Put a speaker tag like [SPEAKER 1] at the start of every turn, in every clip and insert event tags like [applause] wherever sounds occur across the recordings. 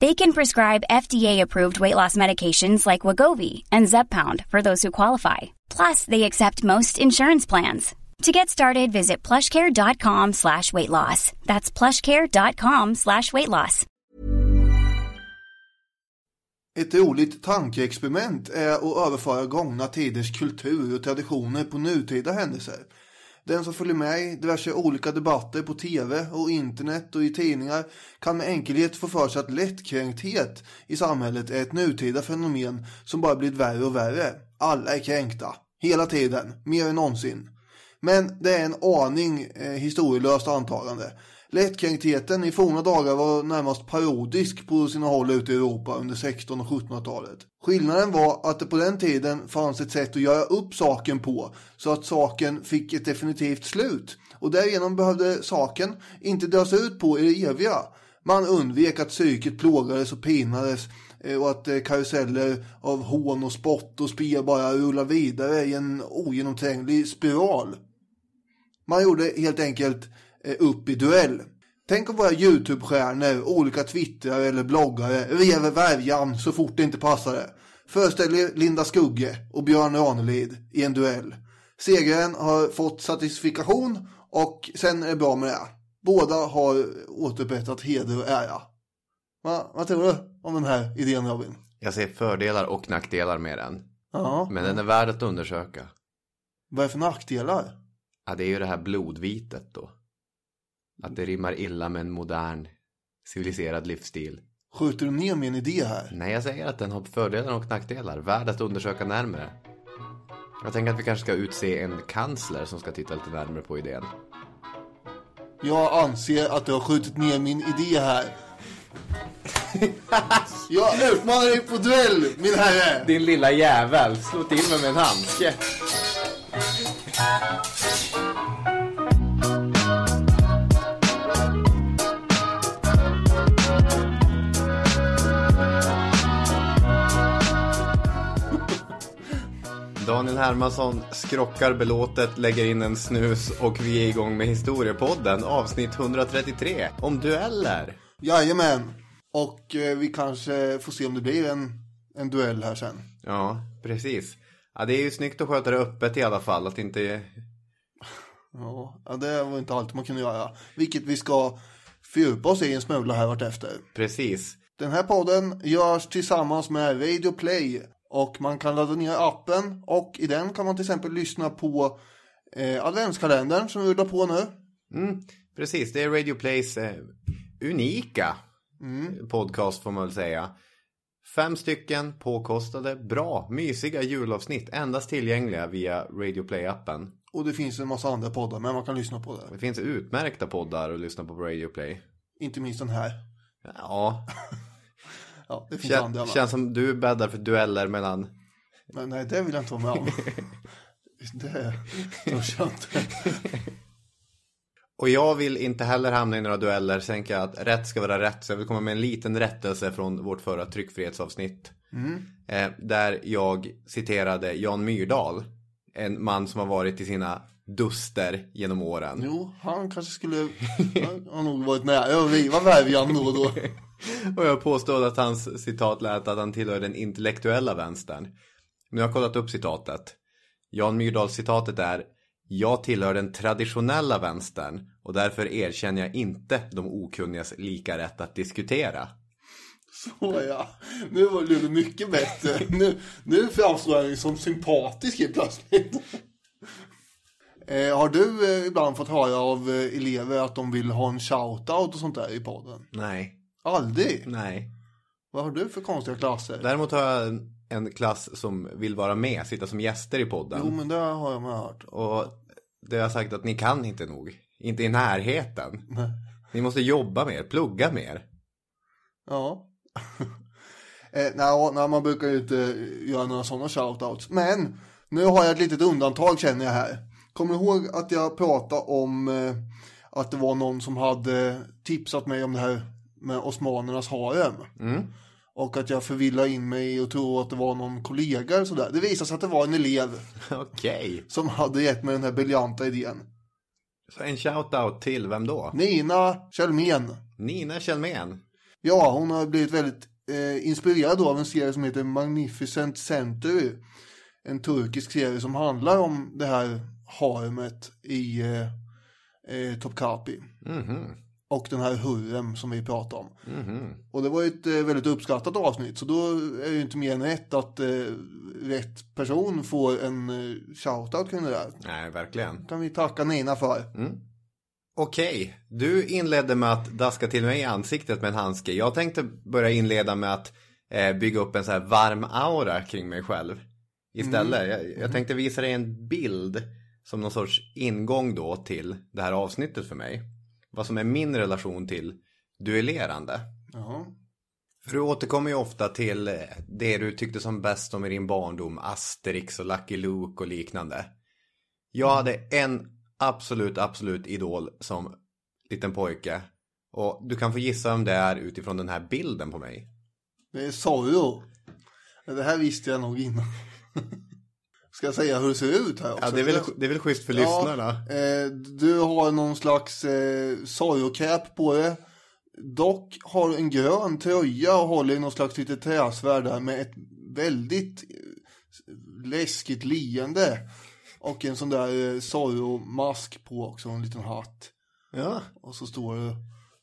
[SPEAKER 1] They can prescribe FDA-approved weight loss medications like Wagovi and Zeppound for those who qualify. Plus, they accept most insurance plans. To get started, visit plushcare.com slash weight loss. That's plushcare.com slash weight loss.
[SPEAKER 2] Ett roligt tankeexperiment är att överföra gångna tiders kultur och traditioner på nutida händelser. Den som följer med i diverse olika debatter på tv och internet och i tidningar kan med enkelhet få för sig att lättkränkthet i samhället är ett nutida fenomen som bara blivit värre och värre. Alla är kränkta. Hela tiden. Mer än någonsin. Men det är en aning eh, historielöst antagande. Lättkränktheten i forna dagar var närmast parodisk på sina håll ute i Europa under 1600 och 1700-talet. Skillnaden var att det på den tiden fanns ett sätt att göra upp saken på så att saken fick ett definitivt slut. Och därigenom behövde saken inte dras ut på i det eviga. Man undvek att psyket plågades och pinades eh, och att eh, karuseller av hån och spott och spia bara rullade vidare i en ogenomtränglig spiral. Man gjorde helt enkelt upp i duell. Tänk om våra YouTube-stjärnor, olika twittrare eller bloggare rev värjan så fort det inte passade. Föreställ er Linda Skugge och Björn Ranelid i en duell. Segraren har fått satisfikation och sen är det bra med det. Båda har återupprättat heder och ära. Va, vad tror du om den här idén Robin?
[SPEAKER 3] Jag ser fördelar och nackdelar med den.
[SPEAKER 2] Ja,
[SPEAKER 3] Men den är värd att undersöka.
[SPEAKER 2] vad är för nackdelar?
[SPEAKER 3] Ja, det är ju det här blodvitet då. Att det rimmar illa med en modern, civiliserad livsstil.
[SPEAKER 2] Skjuter du ner min idé här?
[SPEAKER 3] Nej, jag säger att den har fördelar och nackdelar. Värd att undersöka närmare. Jag tänker att vi kanske ska utse en kansler som ska titta lite närmare på idén.
[SPEAKER 2] Jag anser att du har skjutit ner min idé här. [laughs] Jag utmanar dig på duell, min herre!
[SPEAKER 3] Din lilla jävel, slå till mig med en handske. Daniel Hermansson skrockar belåtet, lägger in en snus och vi är igång med Historiepodden, avsnitt 133, om dueller.
[SPEAKER 2] Jajamän. Och eh, vi kanske får se om det blir en, en duell här sen.
[SPEAKER 3] Ja, precis. Ja, det är ju snyggt att sköta det öppet i alla fall, att inte...
[SPEAKER 2] Ja, det var inte allt man kunde göra. Vilket vi ska fördjupa oss i en smula här vartefter.
[SPEAKER 3] Precis.
[SPEAKER 2] Den här podden görs tillsammans med Radio Play. Och man kan ladda ner appen. Och i den kan man till exempel lyssna på eh, adventskalendern som rullar på nu.
[SPEAKER 3] Mm, precis, det är Radio Plays eh, unika podcast får man väl säga. Fem stycken påkostade, bra, mysiga julavsnitt. Endast tillgängliga via Radio Play-appen.
[SPEAKER 2] Och det finns en massa andra poddar men man kan lyssna på det.
[SPEAKER 3] Det finns utmärkta poddar att lyssna på på Radio Play.
[SPEAKER 2] Inte minst den här.
[SPEAKER 3] Ja, [laughs]
[SPEAKER 2] Ja, det
[SPEAKER 3] kän,
[SPEAKER 2] andra
[SPEAKER 3] känns som du bäddar för dueller mellan...
[SPEAKER 2] Men nej, det vill jag inte vara med om. [laughs] det törs jag inte.
[SPEAKER 3] Och jag vill inte heller hamna i några dueller. Sen tänker jag att rätt ska vara rätt. Så jag vill komma med en liten rättelse från vårt förra tryckfrihetsavsnitt. Eh, där jag citerade Jan Myrdal. En man som har varit i sina duster genom åren.
[SPEAKER 2] Jo, han kanske skulle, han har nog varit nära att riva Värjan då och då. [laughs]
[SPEAKER 3] Och jag påstod att hans citat lät att han tillhör den intellektuella vänstern. Men jag har kollat upp citatet. Jan Myrdals citatet är Jag tillhör den traditionella vänstern och därför erkänner jag inte de okunnigas lika rätt att diskutera.
[SPEAKER 2] Så ja, nu var det mycket bättre. Nu, nu framstår han ju som sympatisk helt plötsligt. Eh, har du eh, ibland fått höra av eh, elever att de vill ha en shoutout och sånt där i podden?
[SPEAKER 3] Nej,
[SPEAKER 2] Aldrig?
[SPEAKER 3] nej.
[SPEAKER 2] Vad har du för konstiga klasser?
[SPEAKER 3] Däremot har jag en, en klass som vill vara med, sitta som gäster i podden.
[SPEAKER 2] Jo, men det har jag hört.
[SPEAKER 3] Och det har jag sagt att ni kan inte nog. Inte i närheten.
[SPEAKER 2] Nej.
[SPEAKER 3] Ni måste jobba mer, plugga mer.
[SPEAKER 2] Ja. [laughs] eh, nej, nej, man brukar ju inte göra några sådana shoutouts. Men nu har jag ett litet undantag känner jag här. Kommer du ihåg att jag pratade om eh, att det var någon som hade tipsat mig om det här med osmanernas harem? Och att jag förvillade in mig och tror att det var någon kollega eller sådär. Det visade sig att det var en elev [laughs]
[SPEAKER 3] Okej.
[SPEAKER 2] som hade gett mig den här briljanta idén.
[SPEAKER 3] Så en shoutout till vem då?
[SPEAKER 2] Nina Kjellmen.
[SPEAKER 3] Nina Kjellmen.
[SPEAKER 2] Ja, hon har blivit väldigt eh, inspirerad av en serie som heter Magnificent Century. En turkisk serie som handlar om det här haremet i eh, eh, Topkapi. Och den här Hurrem som vi pratade om. Och det var ett eh, väldigt uppskattat avsnitt. Så då är det ju inte mer än rätt att eh, rätt person får en eh, shoutout kring det där.
[SPEAKER 3] Nej, verkligen.
[SPEAKER 2] kan vi tacka Nina för.
[SPEAKER 3] Okej, du inledde med att daska till mig i ansiktet med en handske. Jag tänkte börja inleda med att eh, bygga upp en så här varm aura kring mig själv. Istället. Jag, jag tänkte visa dig en bild som någon sorts ingång då till det här avsnittet för mig. Vad som är min relation till duellerande.
[SPEAKER 2] Jaha.
[SPEAKER 3] För du återkommer ju ofta till eh, det du tyckte som bäst om i din barndom. Asterix och Lucky Luke och liknande. Jag hade en absolut, absolut idol som liten pojke. Och du kan få gissa vem det är utifrån den här bilden på mig.
[SPEAKER 2] Det är Zorro. Det här visste jag nog innan. [laughs] Ska jag säga hur det ser ut här också?
[SPEAKER 3] Ja, det är väl, det är väl schysst för lyssnarna.
[SPEAKER 2] eh, du har någon slags eh, Zorro-cap på dig. Dock har du en grön tröja och håller i någon slags litet träsvärd där med ett väldigt eh, läskigt leende. Och en sån där eh, Zorro-mask på också, en liten hatt.
[SPEAKER 3] Ja.
[SPEAKER 2] Och så står du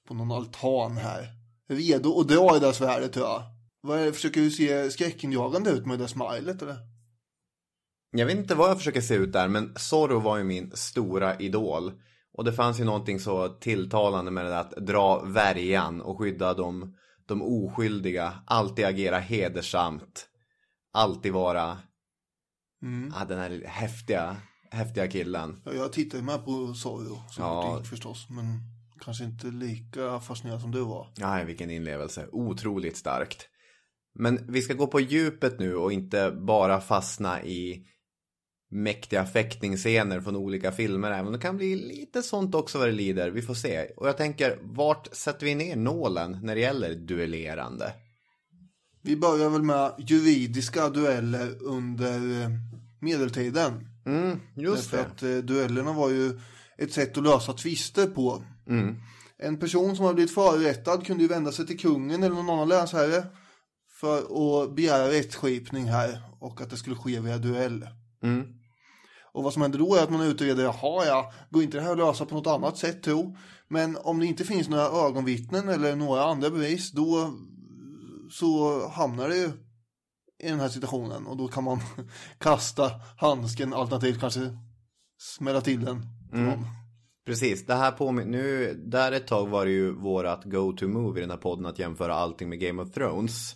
[SPEAKER 2] på någon altan här. Redo att dra i det där svärdet tror jag. Vad är det, försöker du se skräckinjagande ut med det där smilet eller?
[SPEAKER 3] Jag vet inte vad jag försöker se ut där, men Zorro var ju min stora idol. Och det fanns ju någonting så tilltalande med det där att dra värjan och skydda de, de oskyldiga. Alltid agera hedersamt. Alltid vara ja, den här häftiga, häftiga killen.
[SPEAKER 2] Ja, jag tittar ju med på Zorro som
[SPEAKER 3] Ja.
[SPEAKER 2] ja. förstås. Men kanske inte lika fascinerad som du var.
[SPEAKER 3] Nej, vilken inlevelse. Otroligt starkt. Men vi ska gå på djupet nu och inte bara fastna i mäktiga fäktningsscener från olika filmer. Även det kan bli lite sånt också vad det lider. Vi får se. Och jag tänker, vart sätter vi ner nålen när det gäller duellerande?
[SPEAKER 2] Vi börjar väl med juridiska dueller under eh, medeltiden.
[SPEAKER 3] Mm, just
[SPEAKER 2] Därför
[SPEAKER 3] det.
[SPEAKER 2] att eh, duellerna var ju ett sätt att lösa tvister på. En person som har blivit förrättad kunde ju vända sig till kungen eller någon annan länsherre för att begära rättskipning här och att det skulle ske via duell. Och vad som händer då är att man utreder, jaha ja, går inte det här att lösa på något annat sätt tro? Men om det inte finns några ögonvittnen eller några andra bevis, då så hamnar det ju i den här situationen och då kan man [laughs] kasta handsken alternativt kanske smälla till den. någon.
[SPEAKER 3] Precis, det här påminner, nu, där ett tag var det ju vårat go-to-move i den här podden att jämföra allting med Game of Thrones.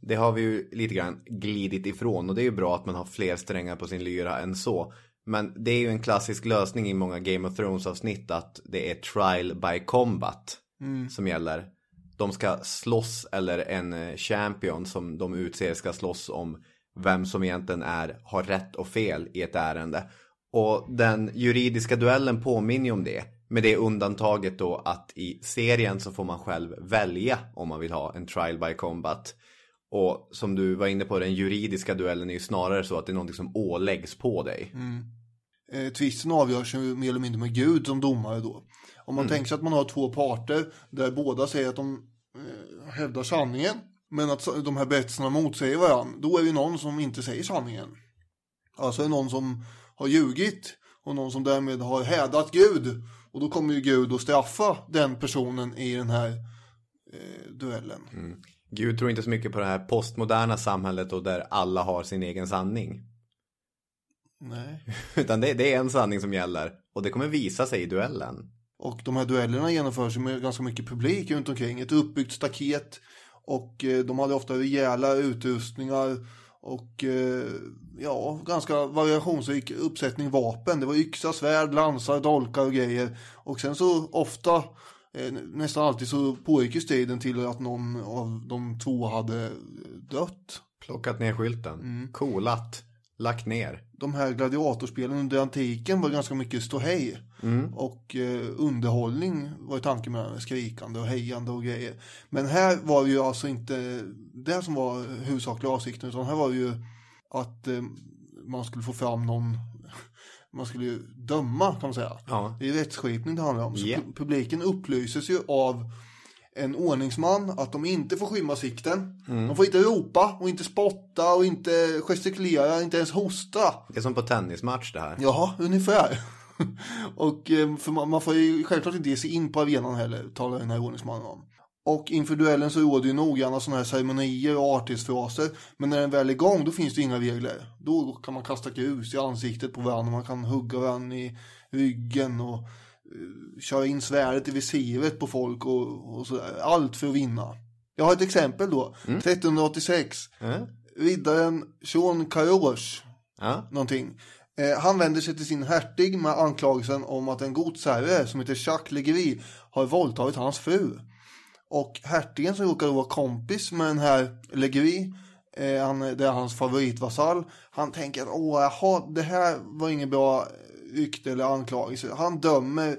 [SPEAKER 3] Det har vi ju lite grann glidit ifrån och det är ju bra att man har fler strängar på sin lyra än så. Men det är ju en klassisk lösning i många Game of Thrones avsnitt att det är trial by combat som gäller. De ska slåss eller en eh, champion som de utser ska slåss om vem som egentligen är, har rätt och fel i ett ärende. Och den juridiska duellen påminner ju om det. Med det undantaget då att i serien så får man själv välja om man vill ha en trial by combat. Och som du var inne på, den juridiska duellen är ju snarare så att det är någonting som åläggs på dig.
[SPEAKER 2] eh, tvisten avgörs ju mer eller mindre med Gud som domare då. Om man tänker sig att man har två parter där båda säger att de eh, hävdar sanningen. Men att de här berättelserna motsäger varandra. Då är det någon som inte säger sanningen. Alltså är det någon som har ljugit och någon som därmed har hädat Gud. Och då kommer ju Gud att straffa den personen i den här eh, duellen.
[SPEAKER 3] Gud tror inte så mycket på det här postmoderna samhället och där alla har sin egen sanning.
[SPEAKER 2] Nej. [laughs]
[SPEAKER 3] Utan det, det är en sanning som gäller. Och det kommer visa sig i duellen.
[SPEAKER 2] Och de här duellerna genomförs med ganska mycket publik runt omkring. Ett uppbyggt staket och eh, de hade ofta rejäla utrustningar och eh, ja, ganska variationsrik uppsättning vapen. Det var yxa, svärd, lansar, dolkar och grejer. Och sen så ofta, eh, nästan alltid så pågick ju striden till att någon av de två hade dött.
[SPEAKER 3] Plockat ner skylten. Coolat. Lagt ner.
[SPEAKER 2] de här gladiatorspelen under antiken var ganska mycket ståhej. Och eh, underhållning var ju tanken med skrikande och hejande och grejer. Men här var det ju alltså inte det som var huvudsakliga avsikten. Utan här var det ju att eh, man skulle få fram någon, [laughs] man skulle ju döma kan man säga.
[SPEAKER 3] Ja.
[SPEAKER 2] Det är rättsskipning det handlar om. Så pu- publiken upplyses ju av en ordningsman att de inte får skymma sikten. De får inte ropa och inte spotta och inte gestikulera, inte ens hosta.
[SPEAKER 3] Det är som på tennismatch det här.
[SPEAKER 2] Ja, ungefär. [laughs] och eh, för man, man får ju självklart inte ge sig in på arenan heller, talar den här ordningsmannen om. Och inför duellen så råder ju noggranna sådana här ceremonier och artighetsfraser. Men när den väl är igång då finns det inga regler. Då kan man kasta grus i ansiktet på varandra, man kan hugga varandra i ryggen och eh, köra in svärdet i visiret på folk och, och sådär. Allt för att vinna. Jag har ett exempel då. 1386.
[SPEAKER 3] Mm.
[SPEAKER 2] Riddaren Sean Caroche
[SPEAKER 3] Ja.
[SPEAKER 2] någonting. Eh, han vänder sig till sin hertig med anklagelsen om att en godsherre som heter Jacques Legri har våldtagit hans fru. Och hertigen som råkar vara kompis med den här Legri, eh, han, det är hans favoritvasall, han tänker att åh, jaha, det här var ingen bra eh, rykte eller anklagelse. Han dömer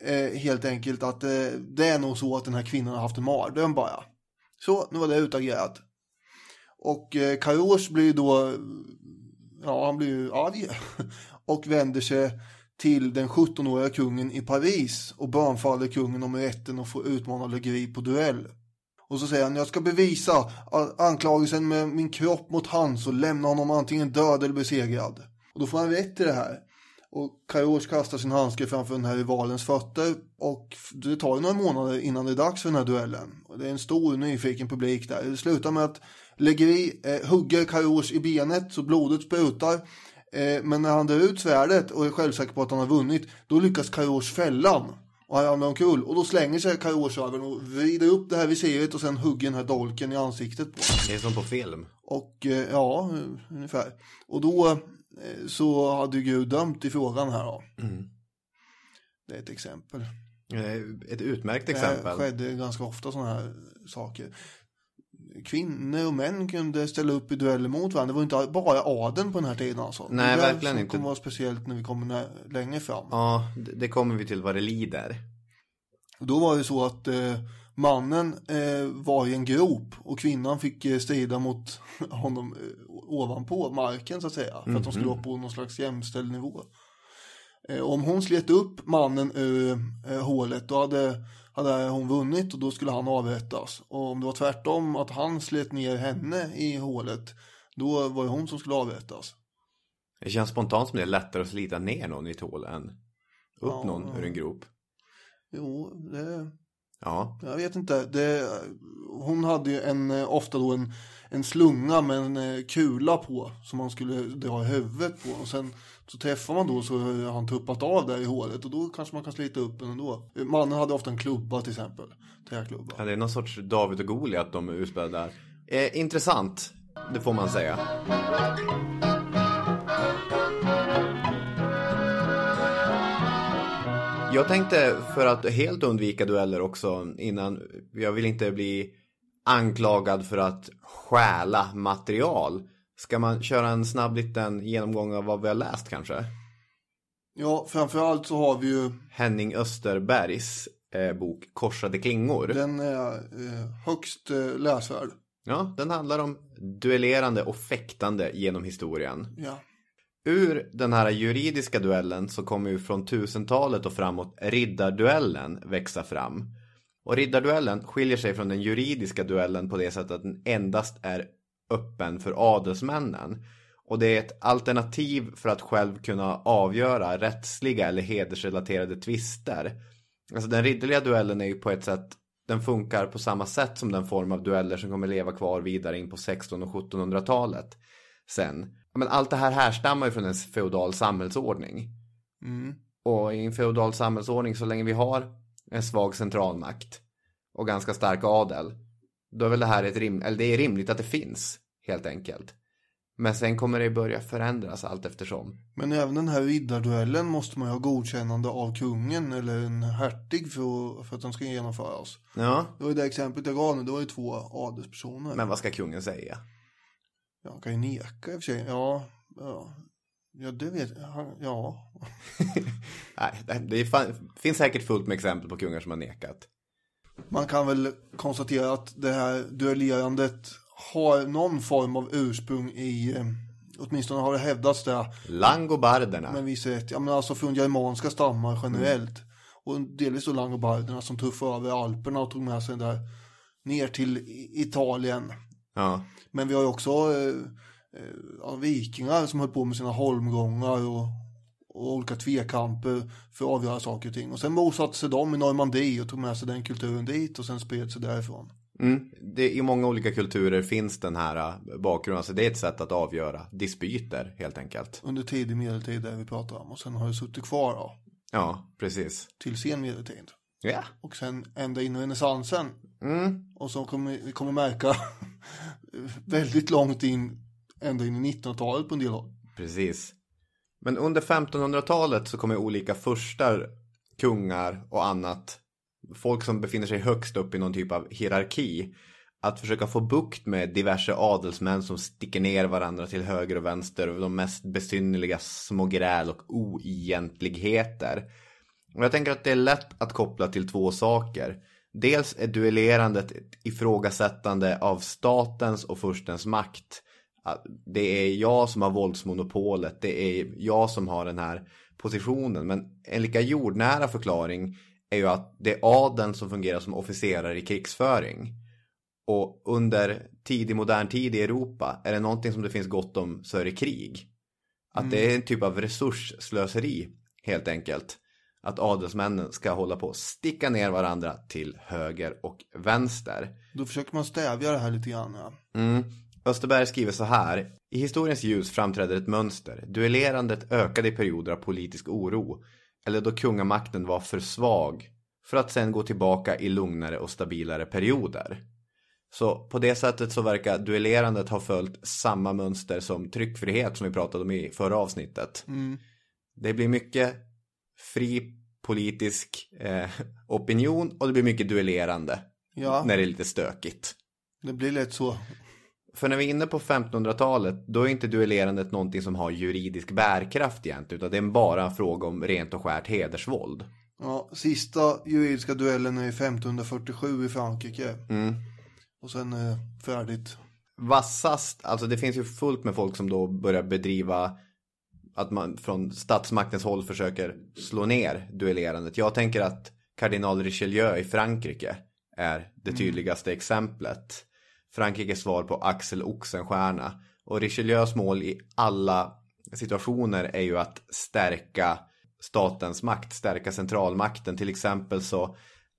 [SPEAKER 2] eh, helt enkelt att eh, det är nog så att den här kvinnan har haft en mardröm bara. Så, nu var det utagerat. Och eh, Karosh blir då ja, han blir ju arg [laughs] och vänder sig till den 17-åriga kungen i Paris och bönfaller kungen om rätten att få utmana Legris på duell. Och så säger han, jag ska bevisa anklagelsen med min kropp mot hans och lämna honom antingen död eller besegrad. Och då får han rätt i det här. Och Karosh kastar sin handske framför den här rivalens fötter och det tar ju några månader innan det är dags för den här duellen. Och det är en stor nyfiken publik där. Det slutar med att Legris eh, hugger Karosh i benet så blodet sprutar. Eh, men när han drar ut svärdet och är självsäker på att han har vunnit, då lyckas Karosh fälla han. Och han ramlar omkull. Och då slänger sig Karosh över och vrider upp det här visiret och sen hugger den här dolken i ansiktet på.
[SPEAKER 3] Det är som på film.
[SPEAKER 2] Och eh, ja, ungefär. Och då eh, så hade Gud dömt i frågan här då. Det är ett exempel.
[SPEAKER 3] Eh, Ett utmärkt
[SPEAKER 2] Det
[SPEAKER 3] exempel.
[SPEAKER 2] skedde ganska ofta sådana här saker. Kvinnor och män kunde ställa upp i dueller mot varandra. Det var inte bara adeln på den här tiden alltså.
[SPEAKER 3] Nej,
[SPEAKER 2] det
[SPEAKER 3] verkligen inte.
[SPEAKER 2] kommer vara speciellt när vi kommer längre fram.
[SPEAKER 3] Ja, det det kommer vi till vad det lider.
[SPEAKER 2] Då var det så att eh, mannen eh, var i en grop och kvinnan fick eh, strida mot [laughs] honom eh, ovanpå marken så att säga. För att de skulle vara på någon slags jämställd nivå. Eh, om hon slet upp mannen ur eh, hålet då hade, hade hon vunnit och då skulle han avrättas. Och om det var tvärtom att han slet ner henne i hålet då var det hon som skulle avrättas.
[SPEAKER 3] Det känns spontant som det är lättare att slita ner någon i ett hål än upp
[SPEAKER 2] Ja,
[SPEAKER 3] någon
[SPEAKER 2] ja.
[SPEAKER 3] ur en grop.
[SPEAKER 2] Jo, det,
[SPEAKER 3] Ja,
[SPEAKER 2] Jag vet inte. Det, hon hade ju en, ofta då en, en slunga med en eh, kula på som man skulle dra i huvudet på. Och sen så träffar man då så har han tuppat av där i hålet och då kanske man kan slita upp den ändå. Mannen hade ofta en klubba till exempel. Träklubba.
[SPEAKER 3] Ja, det är någon sorts David och Goliat de utspelar där. Eh, intressant, det får man säga. Jag tänkte för att helt undvika dueller också innan, jag vill inte bli anklagad för att stjäla material. Ska man köra en snabb liten genomgång av vad vi har läst kanske?
[SPEAKER 2] Ja, framförallt så har vi ju
[SPEAKER 3] Henning Österbergs eh, bok Korsade klingor.
[SPEAKER 2] den är eh, högst eh, läsvärd.
[SPEAKER 3] Ja, den handlar om duellerande och fäktande genom historien.
[SPEAKER 2] Ja.
[SPEAKER 3] ur den här juridiska duellen så kommer ju från 1000-talet och framåt riddarduellen växa fram. Och riddarduellen skiljer sig från den juridiska duellen på det sättet att den endast är öppen för adelsmännen. Och det är ett alternativ för att själv kunna avgöra rättsliga eller hedersrelaterade tvister. Alltså den ridderliga duellen är ju på ett sätt den funkar på samma sätt som den form av dueller som kommer leva kvar vidare in på 1600 och 1700-talet. Sen. Men allt det här härstammar ju från en feodal samhällsordning.
[SPEAKER 2] Mm.
[SPEAKER 3] Och i en feodal samhällsordning så länge vi har en svag centralmakt och ganska stark adel. Då är väl det här ett rim eller det är rimligt att det finns helt enkelt. Men sen kommer det börja förändras allt eftersom.
[SPEAKER 2] Men även den här riddarduellen måste man ju ha godkännande av kungen eller en hertig för, för att den ska genomföras.
[SPEAKER 3] Ja,
[SPEAKER 2] Det var ju det exemplet jag gav nu, det var ju två adelspersoner.
[SPEAKER 3] men vad ska kungen säga?
[SPEAKER 2] Ja, han kan ju neka i och för sig. Ja, ja. Ja, det vet jag. Ja. [laughs]
[SPEAKER 3] Nej, det, fan, finns säkert fullt med exempel på kungar som har nekat.
[SPEAKER 2] Man kan väl konstatera att det här duellerandet har någon form av ursprung i, eh, åtminstone har det hävdats det,
[SPEAKER 3] Langobarderna.
[SPEAKER 2] men vi sett, ja men alltså från germanska stammar generellt. Och delvis då langobarderna som tuffade över Alperna och tog med sig där ner till Italien.
[SPEAKER 3] Ja,
[SPEAKER 2] Men vi har ju också eh, eh, vikingar som höll på med sina holmgångar och, och olika tvekamper för att avgöra saker och ting. Och sen bosatte sig de i Normandie och tog med sig den kulturen dit och sen spred sig därifrån.
[SPEAKER 3] mm. det, i många olika kulturer finns den här äh, bakgrunden. Så det är ett sätt att avgöra dispyter helt enkelt.
[SPEAKER 2] Under tidig medeltid där vi pratar om. Och sen har det suttit kvar då,
[SPEAKER 3] Ja, precis.
[SPEAKER 2] till sen medeltid.
[SPEAKER 3] Ja.
[SPEAKER 2] Och sen ända in i renässansen.
[SPEAKER 3] Mm.
[SPEAKER 2] Och så kommer vi kommer märka [laughs] väldigt långt in, ända in i 1900-talet på en del håll.
[SPEAKER 3] Precis. Men under 1500-talet så kommer olika furstar, kungar och annat, folk som befinner sig högst upp i någon typ av hierarki, att försöka få bukt med diverse adelsmän som sticker ner varandra till höger och vänster och de mest besynnerliga små gräl och oegentligheter. Och jag tänker att det är lätt att koppla till två saker. Dels är duellerandet ett ifrågasättande av statens och furstens makt. Det är jag som har våldsmonopolet, det är jag som har den här positionen. Men en lika jordnära förklaring är ju att det är adeln som fungerar som officerare i krigsföring. Och under tidig modern tid i Europa är det någonting som det finns gott om så är det krig. Att det är en typ av resursslöseri helt enkelt. Att adelsmännen ska hålla på att sticka ner varandra till höger och vänster.
[SPEAKER 2] Då försöker man stävja det här lite grann. Ja.
[SPEAKER 3] Mm. Österberg skriver så här. I historiens ljus framträder ett mönster. Duellerandet ökade i perioder av politisk oro. Eller då kungamakten var för svag. För att sen gå tillbaka i lugnare och stabilare perioder. Så på det sättet så verkar duellerandet ha följt samma mönster som tryckfrihet som vi pratade om i förra avsnittet.
[SPEAKER 2] Mm.
[SPEAKER 3] Det blir mycket fri politisk eh, opinion och det blir mycket duellerande.
[SPEAKER 2] Ja.
[SPEAKER 3] När det är lite stökigt.
[SPEAKER 2] Det blir lätt så.
[SPEAKER 3] För när vi är inne på 1500-talet, då är inte duellerandet någonting som har juridisk bärkraft egentligen, utan det är bara en fråga om rent och skärt hedersvåld.
[SPEAKER 2] Ja, sista juridiska duellen är 1547 i Frankrike.
[SPEAKER 3] Mm.
[SPEAKER 2] Och sen eh, färdigt.
[SPEAKER 3] Vassast, alltså det finns ju fullt med folk som då börjar bedriva att man från statsmaktens håll försöker slå ner duellerandet. Jag tänker att kardinal Richelieu i Frankrike är det tydligaste exemplet. Frankrikes svar på Axel Oxenstierna. Och Richelieus mål i alla situationer är ju att stärka statens makt, stärka centralmakten. Till exempel så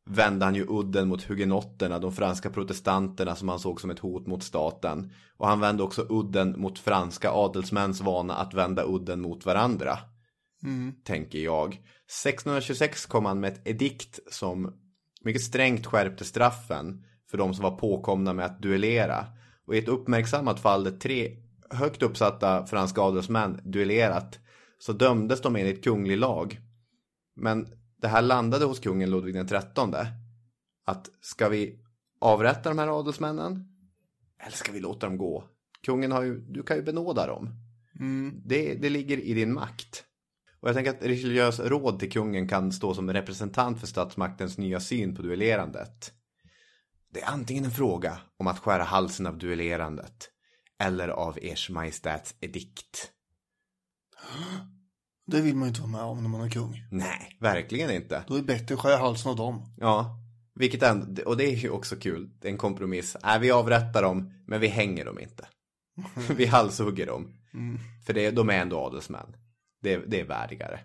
[SPEAKER 3] vände han ju udden mot hugenotterna, de franska protestanterna som han såg som ett hot mot staten. Och han vände också udden mot franska adelsmäns vana att vända udden mot varandra. Tänker jag. 1626 kom han med ett edikt som mycket strängt skärpte straffen för de som var påkomna med att duellera. Och i ett uppmärksammat fall där tre högt uppsatta franska adelsmän duellerat så dömdes de enligt kunglig lag. Men det här landade hos kungen Ludvig den trettonde. Att ska vi avrätta de här adelsmännen? Eller ska vi låta dem gå? Kungen har ju, du kan ju benåda dem. Det, det ligger i din makt. Och jag tänker att Richelieus råd till kungen kan stå som representant för statsmaktens nya syn på duellerandet. Det är antingen en fråga om att skära halsen av duellerandet eller av ers majestäts edikt. [gasps]
[SPEAKER 2] Det vill man inte vara med om när man är kung.
[SPEAKER 3] Nej, verkligen inte.
[SPEAKER 2] Då är det bättre att skära halsen av dem.
[SPEAKER 3] Ja, vilket ändå, och det är ju också kul, det är en kompromiss. Nej, vi avrättar dem, men vi hänger dem inte. [laughs] vi halshugger dem. För det, de är ändå adelsmän. Det, det är värdigare.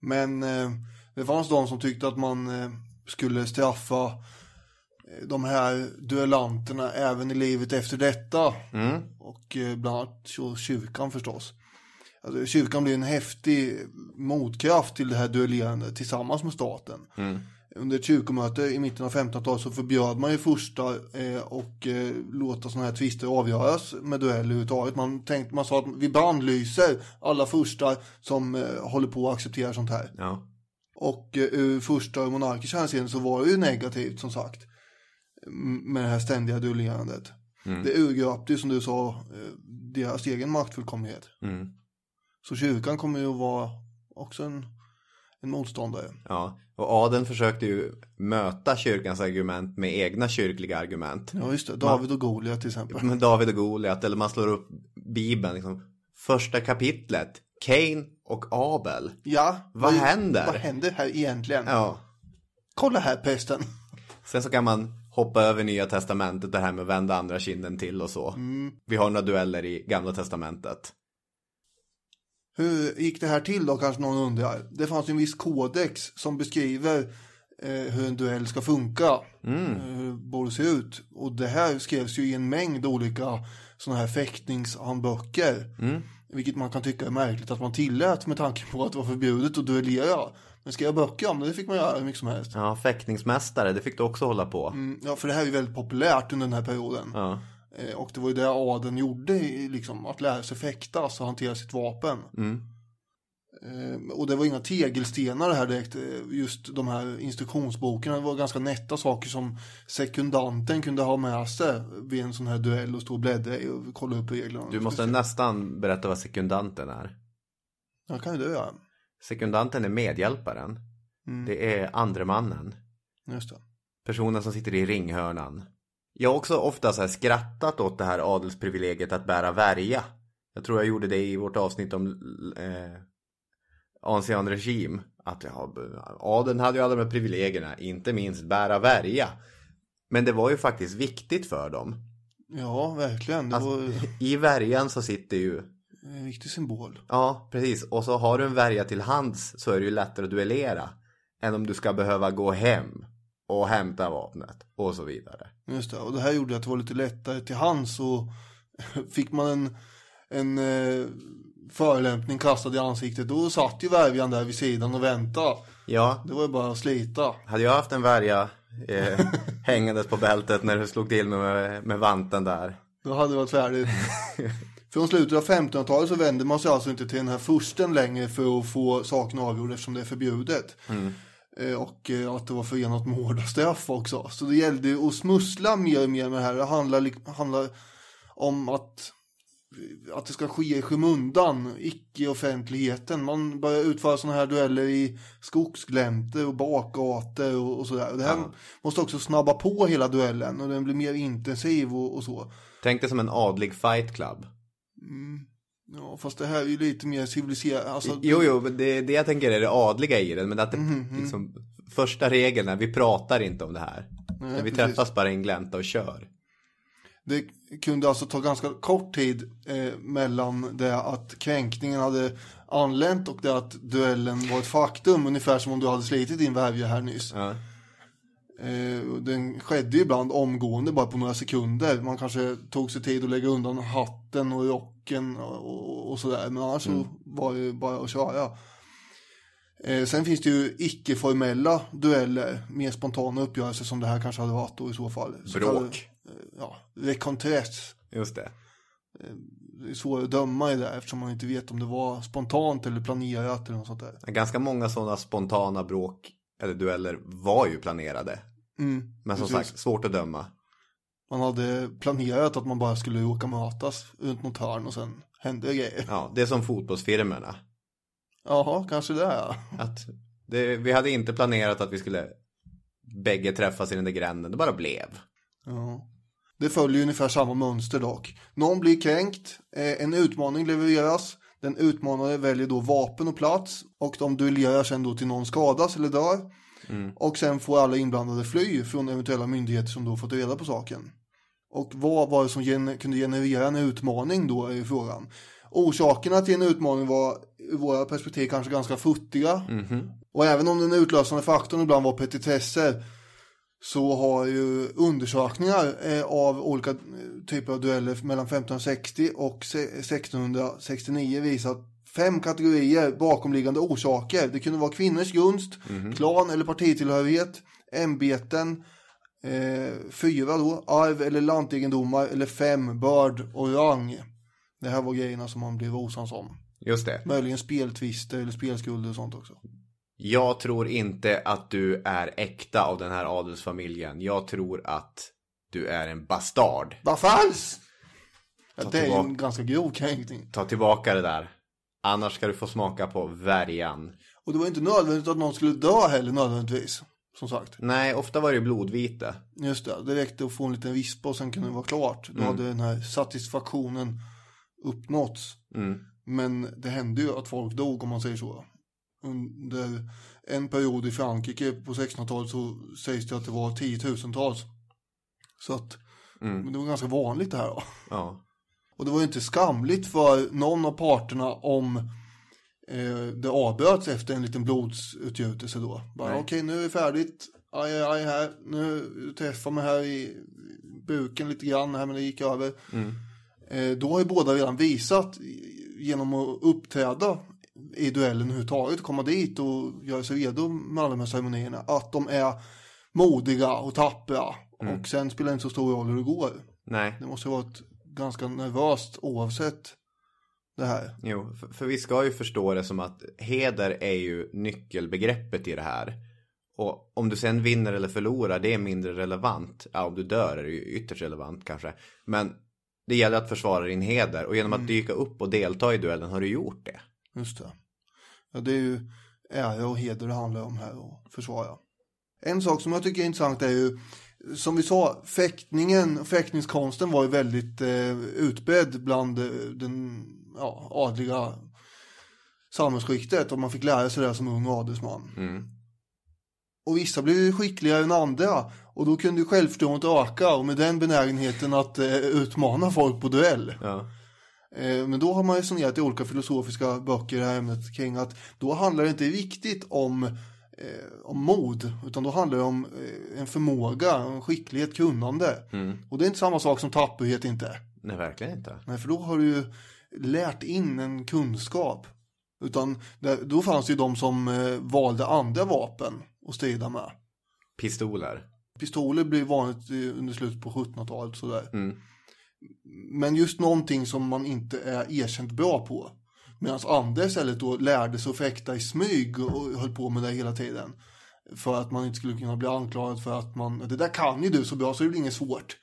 [SPEAKER 2] Men eh, det fanns de som tyckte att man eh, skulle straffa eh, de här duellanterna även i livet efter detta. Och eh, bland annat kyrkan förstås. Alltså, kyrkan blev en häftig motkraft till det här duellerandet tillsammans med staten. Under ett kyrkomöte i mitten av 1500-talet så förbjöd man ju första eh, och eh, låta sådana här tvister avgöras med duell överhuvudtaget. Man tänkte, man sa att vi brandlyser alla första som eh, håller på att acceptera sånt här.
[SPEAKER 3] Ja.
[SPEAKER 2] Och eh, ur första monarkiska hänseende så var det ju negativt som sagt. Med det här ständiga duellerandet. Det urgröpte ju som du sa eh, deras egen maktfullkomlighet.
[SPEAKER 3] Mm.
[SPEAKER 2] Så kyrkan kommer ju att vara också en, en motståndare.
[SPEAKER 3] Ja, och adeln försökte ju möta kyrkans argument med egna kyrkliga argument.
[SPEAKER 2] Ja just det, David och Goliat till exempel.
[SPEAKER 3] Med David och Goliat, eller man slår upp Bibeln, liksom, första kapitlet, Cain och Abel.
[SPEAKER 2] Ja,
[SPEAKER 3] Vad händer?
[SPEAKER 2] Vad händer här egentligen?
[SPEAKER 3] Ja,
[SPEAKER 2] Kolla här prästen.
[SPEAKER 3] sen så kan man hoppa över Nya Testamentet, det här med vända andra kinden till och så. Vi har några dueller i Gamla Testamentet.
[SPEAKER 2] Hur gick det här till då kanske någon undrar. Det fanns ju en viss kodex som beskriver eh, hur en duell ska funka.
[SPEAKER 3] Mm.
[SPEAKER 2] Eh, Hur det borde se ut. Och det här skrevs ju i en mängd olika sådana här fäktningshandböcker.
[SPEAKER 3] Mm.
[SPEAKER 2] Vilket man kan tycka är märkligt att man tillät med tanke på att det var förbjudet att duellera. Men skriva böcker om det, det fick man göra hur mycket som helst.
[SPEAKER 3] Ja, fäktningsmästare, det fick du också hålla på.
[SPEAKER 2] Mm, Ja, för det här är ju väldigt populärt under den här perioden.
[SPEAKER 3] Ja.
[SPEAKER 2] Eh, Och det var ju det adeln gjorde, liksom, att lära sig fäktas och hantera sitt vapen.
[SPEAKER 3] Mm.
[SPEAKER 2] Eh, Och det var inga tegelstenar här direkt, eh, just de här instruktionsbokarna. Det var ganska nätta saker som sekundanten kunde ha med sig vid en sån här duell och stå och bläddra i och kolla upp reglerna.
[SPEAKER 3] Du måste nästan berätta vad sekundanten är.
[SPEAKER 2] Ja, kan ju det göra.
[SPEAKER 3] Sekundanten är medhjälparen. Det är andre mannen.
[SPEAKER 2] Just det.
[SPEAKER 3] Personen som sitter i ringhörnan. Jag har också ofta så skrattat åt det här adelsprivilegiet att bära värja. Jag tror jag gjorde det i vårt avsnitt om eh, ancien regim. Att ja, adeln hade ju alla de här privilegierna, inte minst bära värja. Men det var ju faktiskt viktigt för dem.
[SPEAKER 2] Ja, verkligen.
[SPEAKER 3] Alltså,
[SPEAKER 2] var
[SPEAKER 3] I värjan så sitter ju,
[SPEAKER 2] en viktig symbol.
[SPEAKER 3] ja precis, och så har du en värja till hands så är det ju lättare att duellera. Än om du ska behöva gå hem och hämta vapnet och så vidare.
[SPEAKER 2] Just det. Och det här gjorde att det var lite lättare till hands och [laughs] fick man en, en eh, förolämpning kastad i ansiktet då satt ju värjan där vid sidan och väntade.
[SPEAKER 3] Ja,
[SPEAKER 2] Det var ju bara att slita.
[SPEAKER 3] hade jag haft en värja eh, [laughs] hängandes på bältet när du slog till med, med vanten där.
[SPEAKER 2] Då hade det varit färdigt. [laughs] Från slutet av 1500-talet så vänder man sig alltså inte till den här fursten längre för att få saken avgjord eftersom det är förbjudet. Eh, Och eh, att det var förenat med hårda straff också. Så det gällde att smussla mer och mer med det här. Det handlar, handlar om att, att det ska ske i skymundan, icke i offentligheten. Man börjar utföra sådana här dueller i skogsgläntor och bakgator och, och sådär. Och Det här måste också snabba på hela duellen och den blir mer intensiv och, och så.
[SPEAKER 3] Tänk dig som en adlig fight club.
[SPEAKER 2] Ja, fast det här är ju lite mer civiliserat. Alltså,
[SPEAKER 3] Jo, jo, men det, det jag tänker är det adliga i den. Men att det, liksom, första regeln är vi pratar inte om det här.
[SPEAKER 2] Nej,
[SPEAKER 3] vi
[SPEAKER 2] precis.
[SPEAKER 3] träffas bara i en glänta och kör.
[SPEAKER 2] Det kunde alltså ta ganska kort tid eh, mellan det att kränkningen hade anlänt och det att duellen var ett faktum. Ungefär som om du hade slitit din värja här nyss.
[SPEAKER 3] Ja.
[SPEAKER 2] Eh, den skedde ju ibland omgående, bara på några sekunder. Man kanske tog sig tid att lägga undan hatten och rocken och, och, sådär. Men annars så var det bara att köra. Eh, sen finns det ju icke-formella dueller, mer spontana uppgörelser som det här kanske hade varit då i så fall. Så
[SPEAKER 3] Bråk.
[SPEAKER 2] Eh, Ja, recontress.
[SPEAKER 3] Just det.
[SPEAKER 2] Det är svårt att döma i det eftersom man inte vet om det var spontant eller planerat eller något sånt där.
[SPEAKER 3] Ganska många sådana spontana bråk eller dueller var ju planerade.
[SPEAKER 2] Mm,
[SPEAKER 3] Men som
[SPEAKER 2] precis.
[SPEAKER 3] sagt, svårt att döma.
[SPEAKER 2] Man hade planerat att man bara skulle åka mötas runt något hörn och sen hände det grejer.
[SPEAKER 3] Ja, det är som fotbollsfirmorna.
[SPEAKER 2] Jaha, kanske det ja.
[SPEAKER 3] Att det, vi hade inte planerat att vi skulle bägge träffas i den där gränden, det bara blev.
[SPEAKER 2] Ja. Det följer ungefär samma mönster dock. Någon blir kränkt, eh, en utmaning levereras, den utmanade väljer då vapen och plats och de duellerar sen då till någon skadas eller dör. Mm. Och sen får alla inblandade fly från eventuella myndigheter som då fått reda på saken. Och vad var det som gen kunde generera en utmaning då är frågan. Orsakerna till en utmaning var ur våra perspektiv kanske ganska futtiga. Mm -hmm. Och även om den utlösande faktorn ibland var petitesser så har ju undersökningar eh, av olika typer av dueller mellan 1560 och 1669 visat fem kategorier bakomliggande orsaker. Det kunde vara kvinnors gunst, mm klan eller partitillhörighet, ämbeten, eh, fyra då, arv eller lantegendomar eller fem, börd och rang. Det här var grejerna som man blev osams om.
[SPEAKER 3] Just det.
[SPEAKER 2] Möjligen speltvister eller spelskulder och sånt också.
[SPEAKER 3] Jag tror inte att du är äkta av den här adelsfamiljen. Jag tror att du är en bastard.
[SPEAKER 2] Vad falskt! Ja, det är en ganska grov kränkning.
[SPEAKER 3] Ta tillbaka det där. Annars ska du få smaka på värjan.
[SPEAKER 2] Och det var inte nödvändigt att någon skulle dö heller nödvändigtvis. Som sagt.
[SPEAKER 3] Nej, ofta var det blodvite.
[SPEAKER 2] Just det, det räckte att få en liten vispa och sen kunde det vara klart. Då mm. hade den här satisfaktionen uppnåtts. Mm. Men det hände ju att folk dog om man säger så. Under en period i Frankrike på 1600-talet så sägs det att det var tiotusentals. Så att mm. det var ganska vanligt det här då.
[SPEAKER 3] Ja. [laughs]
[SPEAKER 2] Och det var ju inte skamligt för någon av parterna om eh, det avbröts efter en liten blodsutgjutelse då. Bara okej okay, nu är det färdigt. Aj, aj, aj här. Nu träffar mig här i buken lite grann här men det gick över. Mm. Eh, då har ju båda redan visat genom att uppträda i duellen överhuvudtaget, komma dit och göra sig redo med alla de här ceremonierna, att de är modiga och tappra. Mm. Och sen spelar det inte så stor roll hur det går.
[SPEAKER 3] Nej.
[SPEAKER 2] Det måste vara ett ganska nervöst oavsett det här.
[SPEAKER 3] Jo, för, för, vi ska ju förstå det som att heder är ju nyckelbegreppet i det här. Och om du sen vinner eller förlorar, det är mindre relevant. Ja, om du dör är det ju ytterst relevant kanske. Men det gäller att försvara din heder och genom att mm. dyka upp och delta i duellen har du gjort det.
[SPEAKER 2] Just det. Ja, det är ju ära och heder det handlar om här och försvara. En sak som jag tycker är intressant är ju som vi sa, fäktningen, fäktningskonsten var ju väldigt eh, utbredd bland eh, den ja, adliga samhällsskiktet och man fick lära sig det som ung adelsman. Mm. Och vissa blev skickligare än andra och då kunde ju självförtroendet öka och med den benägenheten att eh, utmana folk på duell.
[SPEAKER 3] Ja.
[SPEAKER 2] Eh, men då har man resonerat i olika filosofiska böcker i det här ämnet kring att då handlar det inte riktigt om, eh, om mod utan då handlar det om eh, en förmåga, en skicklighet, kunnande. Mm. Och det är inte samma sak som tapperhet inte.
[SPEAKER 3] Nej, verkligen inte.
[SPEAKER 2] Nej, för då har du ju lärt in en kunskap. Utan då fanns det ju de som valde andra vapen att strida med.
[SPEAKER 3] Pistoler.
[SPEAKER 2] Pistoler blev vanligt under slutet på 1700-talet sådär. Mm. Men just någonting som man inte är erkänt bra på. Medan andra istället då lärde sig att fäkta i smyg och höll på med det hela tiden. För att man inte skulle kunna bli anklagad för att man, det där kan ju du så bra så det blir inget svårt.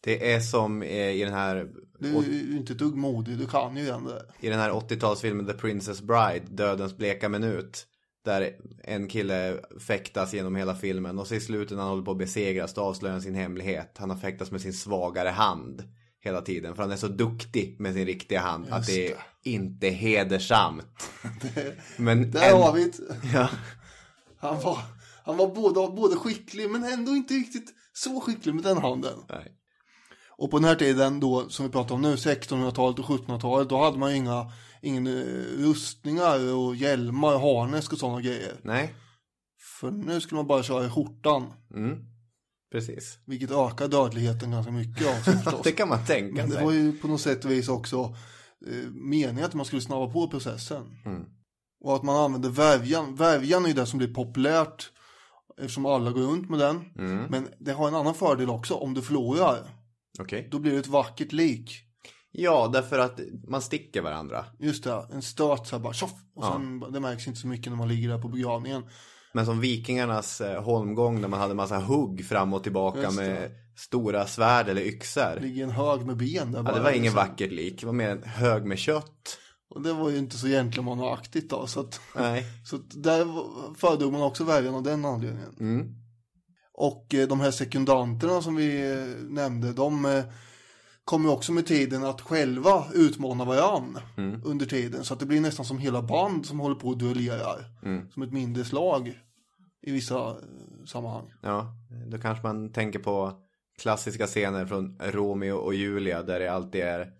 [SPEAKER 3] Det är som i den här...
[SPEAKER 2] Du är ju inte ett dugg modig, du kan ju igen det.
[SPEAKER 3] I den här 80-talsfilmen The Princess Bride, Dödens bleka minut. Där en kille fäktas genom hela filmen och så i slutet när han håller på att besegras då avslöjar han sin hemlighet. Han har fäktats med sin svagare hand hela tiden. För han är så duktig med sin riktiga hand Just att det är det. inte hedersamt. [laughs]
[SPEAKER 2] det, men där en... har vi det. [laughs] Ja. Han var, han var både, både skicklig men ändå inte riktigt så skicklig med den handen.
[SPEAKER 3] Nej.
[SPEAKER 2] Och på den här tiden då som vi pratar om nu, 1600-talet och 1700-talet, då hade man ju inga ingen uh, rustningar och hjälmar, och harnesk och sådana grejer.
[SPEAKER 3] Nej.
[SPEAKER 2] För nu skulle man bara köra i skjortan.
[SPEAKER 3] Mm. Precis.
[SPEAKER 2] Vilket ökar dödligheten ganska mycket av [laughs] förstås.
[SPEAKER 3] det kan man tänka
[SPEAKER 2] sig. Men det var ju på något sätt och vis också eh, meningen att man skulle snabba på processen. Mm. Och att man använder värjan. Värjan är ju det som blir populärt eftersom alla går runt med den. Mm. Men det har en annan fördel också om du förlorar.
[SPEAKER 3] Okay.
[SPEAKER 2] Då blir det ett vackert lik.
[SPEAKER 3] Ja, därför att man sticker varandra.
[SPEAKER 2] Just det, en stöt så här bara tjoff. Och sen, ja. det märks inte så mycket när man ligger där på begravningen.
[SPEAKER 3] Men som vikingarnas eh, holmgång där man hade massa hugg fram och tillbaka med stora svärd eller yxor.
[SPEAKER 2] Ligger en hög med ben där
[SPEAKER 3] bara. Ja, det var ingen liksom. vackert lik. Det var mer en hög med kött.
[SPEAKER 2] Och det var ju inte så gentlemanaktigt då. Så att,
[SPEAKER 3] Nej. [laughs]
[SPEAKER 2] så att där föredrog man också värjan av den anledningen.
[SPEAKER 3] Mm.
[SPEAKER 2] Och eh, de här sekundanterna som vi eh, nämnde, de eh, kommer också med tiden att själva utmana varann under tiden. Så att det blir nästan som hela band som håller på och duellerar. Som ett mindre slag i vissa sammanhang.
[SPEAKER 3] Ja, då kanske man tänker på klassiska scener från Romeo och Julia där det alltid är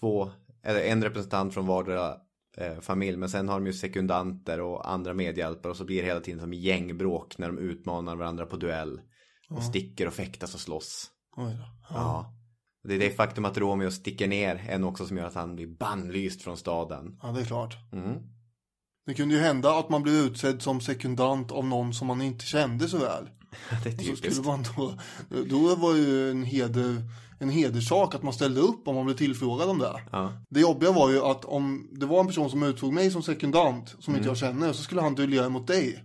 [SPEAKER 3] två, eller en representant från vardera eh, familj. Men sen har de ju sekundanter och andra medhjälpare och så blir det hela tiden som gängbråk när de utmanar varandra på duell. Och sticker och fäktas och slåss.
[SPEAKER 2] Oj då.
[SPEAKER 3] Ja. Det är det faktum att Romeo sticker ner en också som gör att han blir bannlyst från staden.
[SPEAKER 2] Ja, det är klart.
[SPEAKER 3] Mm.
[SPEAKER 2] Det kunde ju hända att man blev utsedd som sekundant av någon som man inte kände så väl. [laughs]
[SPEAKER 3] Det är
[SPEAKER 2] Och så
[SPEAKER 3] typiskt.
[SPEAKER 2] skulle man då, då var ju en, heder, en hederssak att man ställde upp om man blev tillfrågad om det.
[SPEAKER 3] Ja.
[SPEAKER 2] Det jobbiga var ju att om det var en person som utsåg mig som sekundant, som
[SPEAKER 3] Mm.
[SPEAKER 2] inte jag känner, så skulle han duellera mot dig.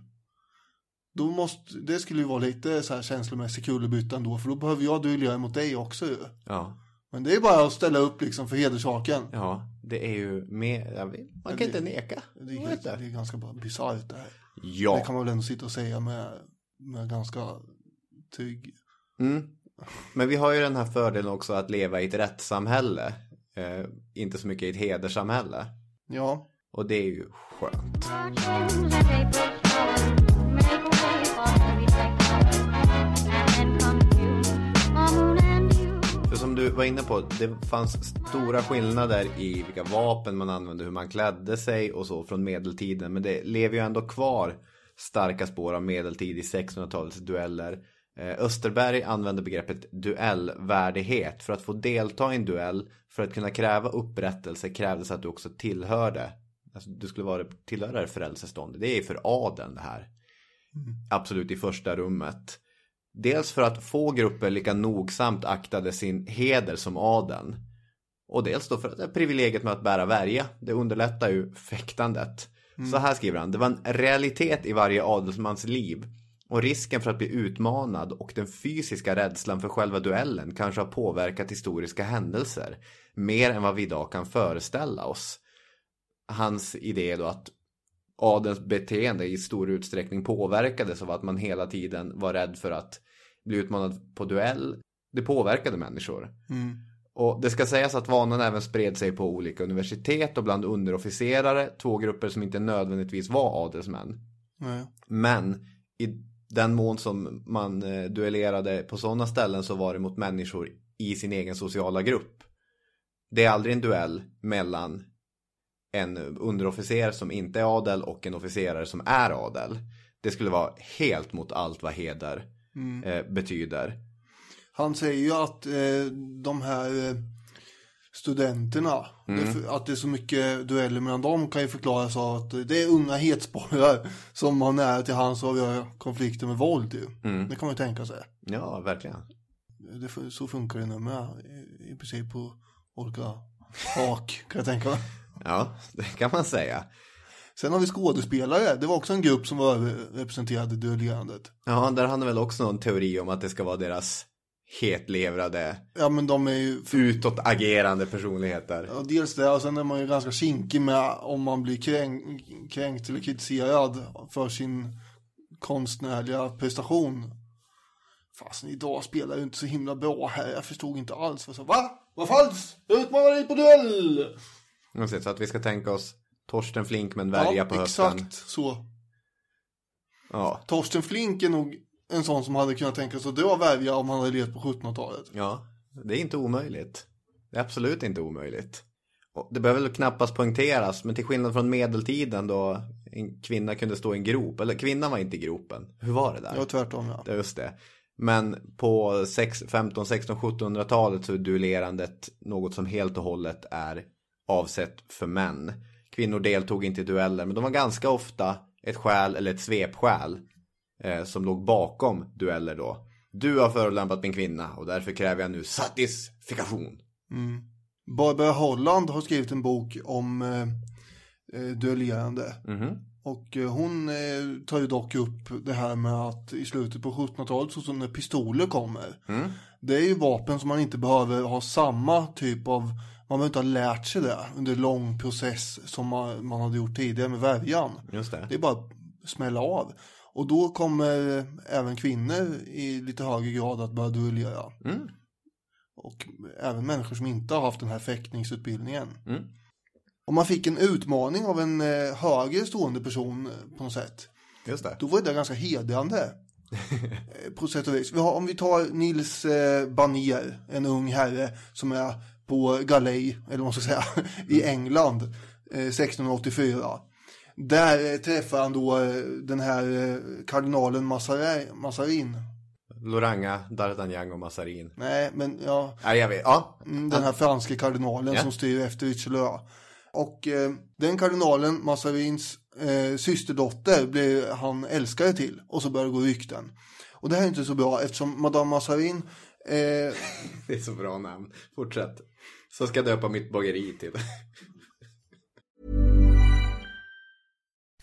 [SPEAKER 2] Då måste, det skulle ju vara lite så här känslomässig kullerbytta ändå, för då behöver jag duellera mot dig också ju.
[SPEAKER 3] Ja.
[SPEAKER 2] Men det är bara att ställa upp liksom för hederssaken.
[SPEAKER 3] ja, det är ju mer, vet, man kan inte neka.
[SPEAKER 2] Det är,
[SPEAKER 3] vet
[SPEAKER 2] det är ganska bisarrt det här.
[SPEAKER 3] Ja.
[SPEAKER 2] Det kan man väl ändå sitta och säga med, med ganska trygg.
[SPEAKER 3] Mm. Men vi har ju den här fördelen också att leva i ett rättssamhälle. Eh, inte så mycket i ett hederssamhälle.
[SPEAKER 2] Ja,
[SPEAKER 3] Och det är ju skönt. För som du var inne på, det fanns stora skillnader i vilka vapen man använde, hur man klädde sig och så från medeltiden. Men det lever ju ändå kvar starka spår av medeltid i 1600-talets dueller. Eh, Österberg använde begreppet duellvärdighet. För att få delta i en duell, för att kunna kräva upprättelse krävdes att du också tillhörde. Alltså, du skulle vara tillhöra det frälseståndet. Det är för adeln det här. Absolut i första rummet. Dels för att få grupper lika nogsamt aktade sin heder som adeln. Och dels då för att det är privilegiet med att bära värja. Det underlättar ju fäktandet. Så här skriver han. Det var en realitet i varje adelsmans liv. Och risken för att bli utmanad och den fysiska rädslan för själva duellen kanske har påverkat historiska händelser. Mer än vad vi idag kan föreställa oss. Hans idé då att adelns beteende i stor utsträckning påverkades av att man hela tiden var rädd för att bli utmanad på duell. Det påverkade människor. Och det ska sägas att vanan även spred sig på olika universitet och bland underofficerare, två grupper som inte nödvändigtvis var adelsmän.
[SPEAKER 2] nej.
[SPEAKER 3] Men i den mån som man eh, duellerade på sådana ställen så var det mot människor i sin egen sociala grupp. Det är aldrig en duell mellan en underofficer som inte är adel och en officerare som är adel. Det skulle vara helt mot allt vad heder eh, betyder.
[SPEAKER 2] Han säger ju att eh, de här studenterna, det, att det är så mycket dueller mellan dem kan ju förklaras av att det är unga hetsporrar som har nära till hands och avgöra konflikter med våld ju. Det kan man ju tänka sig.
[SPEAKER 3] Ja, verkligen.
[SPEAKER 2] Det, så funkar det nu med i, i princip på olika hak kan jag tänka mig. [laughs]
[SPEAKER 3] Ja, det kan man säga.
[SPEAKER 2] Sen har vi skådespelare, det var också en grupp som var överrepresenterad i duellerandet.
[SPEAKER 3] Ja, där hade väl också någon teori om att det ska vara deras hetlevrade,
[SPEAKER 2] Ja men de är ju
[SPEAKER 3] utåtagerande personligheter.
[SPEAKER 2] Ja, dels det och sen är man ju ganska kinkig med om man blir kränk, kränkt eller kritiserad för sin konstnärliga prestation. Fasen idag spelar ju inte så himla bra här, jag förstod inte alls. Jag sa, Va? Vad falskt? Jag utmanar dig på duell!
[SPEAKER 3] Så att vi ska tänka oss Torsten Flink med en värja på höften.
[SPEAKER 2] exakt så.
[SPEAKER 3] Ja,
[SPEAKER 2] Torsten Flink är nog en sån som hade kunnat tänka sig att dra värja om han hade levt på 1700-talet.
[SPEAKER 3] ja, det är inte omöjligt. Det är absolut inte omöjligt. Och det behöver väl knappast poängteras, men till skillnad från medeltiden då en kvinna kunde stå i en grop, eller kvinnan var inte i gropen. Hur var det där?
[SPEAKER 2] Ja, tvärtom ja.
[SPEAKER 3] Ja, just det. Men på 6, 15, 16, 1700-talet så är duellerandet något som helt och hållet är avsett för män. Kvinnor deltog inte i dueller, men de var ganska ofta ett skäl eller ett svepskäl eh, som låg bakom dueller då. Du har förolämpat min kvinna och därför kräver jag nu satisfikation.
[SPEAKER 2] Barbara Holland har skrivit en bok om eh, eh, duellerande.
[SPEAKER 3] Mhm.
[SPEAKER 2] Och eh, hon eh, tar ju dock upp det här med att i slutet på 1700-talet, så som när pistoler kommer. Det är ju vapen som man inte behöver ha samma typ av, man behöver inte ha lärt sig det under lång process som man, man hade gjort tidigare med värjan.
[SPEAKER 3] Just det.
[SPEAKER 2] Det är bara att smälla av. Och då kommer även kvinnor i lite högre grad att börja duellera.
[SPEAKER 3] Mm.
[SPEAKER 2] Och även människor som inte har haft den här fäktningsutbildningen.
[SPEAKER 3] Mm.
[SPEAKER 2] Och man fick en utmaning av en eh, högre stående person eh, på något sätt.
[SPEAKER 3] Just det.
[SPEAKER 2] Då var det ganska hedrande. [laughs] Eh, på sätt och vis. Om vi tar Nils Banier, en ung herre som är på galej, eller vad man ska säga, [laughs] i England eh, 1684. Där eh, träffar han då eh, den här eh, kardinalen. Mazarin.
[SPEAKER 3] Loranga, D'Artagnan och Massarin.
[SPEAKER 2] Nej, men ja,
[SPEAKER 3] Nej, jag vet. Ja.
[SPEAKER 2] Mm, Den här franske kardinalen
[SPEAKER 3] Ja.
[SPEAKER 2] som styr efter Richelieu. Och eh, den kardinalen, Mazarins eh, systerdotter, blir han älskare till. Och så börjar det gå rykten. Och det här är inte så bra eftersom Madame Mazarin eh, [laughs]
[SPEAKER 3] Det är så bra namn. Fortsätt. Så ska jag döpa mitt bageri till.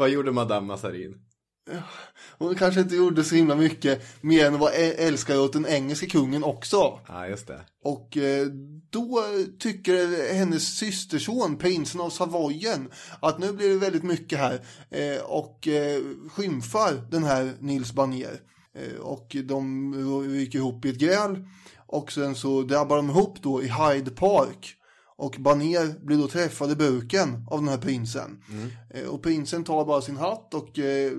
[SPEAKER 3] Vad gjorde Madame Massarin?
[SPEAKER 2] hon kanske inte gjorde så himla mycket mer än att vara ä- älskare åt den engelska kungen också.
[SPEAKER 3] Ja, just det.
[SPEAKER 2] Och eh, då tycker hennes systerson, prinsen av Savoyen, att nu blir det väldigt mycket här. Eh, och eh, skymfar den här Nils Barnier. Eh, och de ryker ihop i ett gräl. Och sen så drabbar de ihop då i Hyde Park. Och Barnier blir då träffad i buken av den här prinsen. Eh, och prinsen tar bara sin hatt och eh,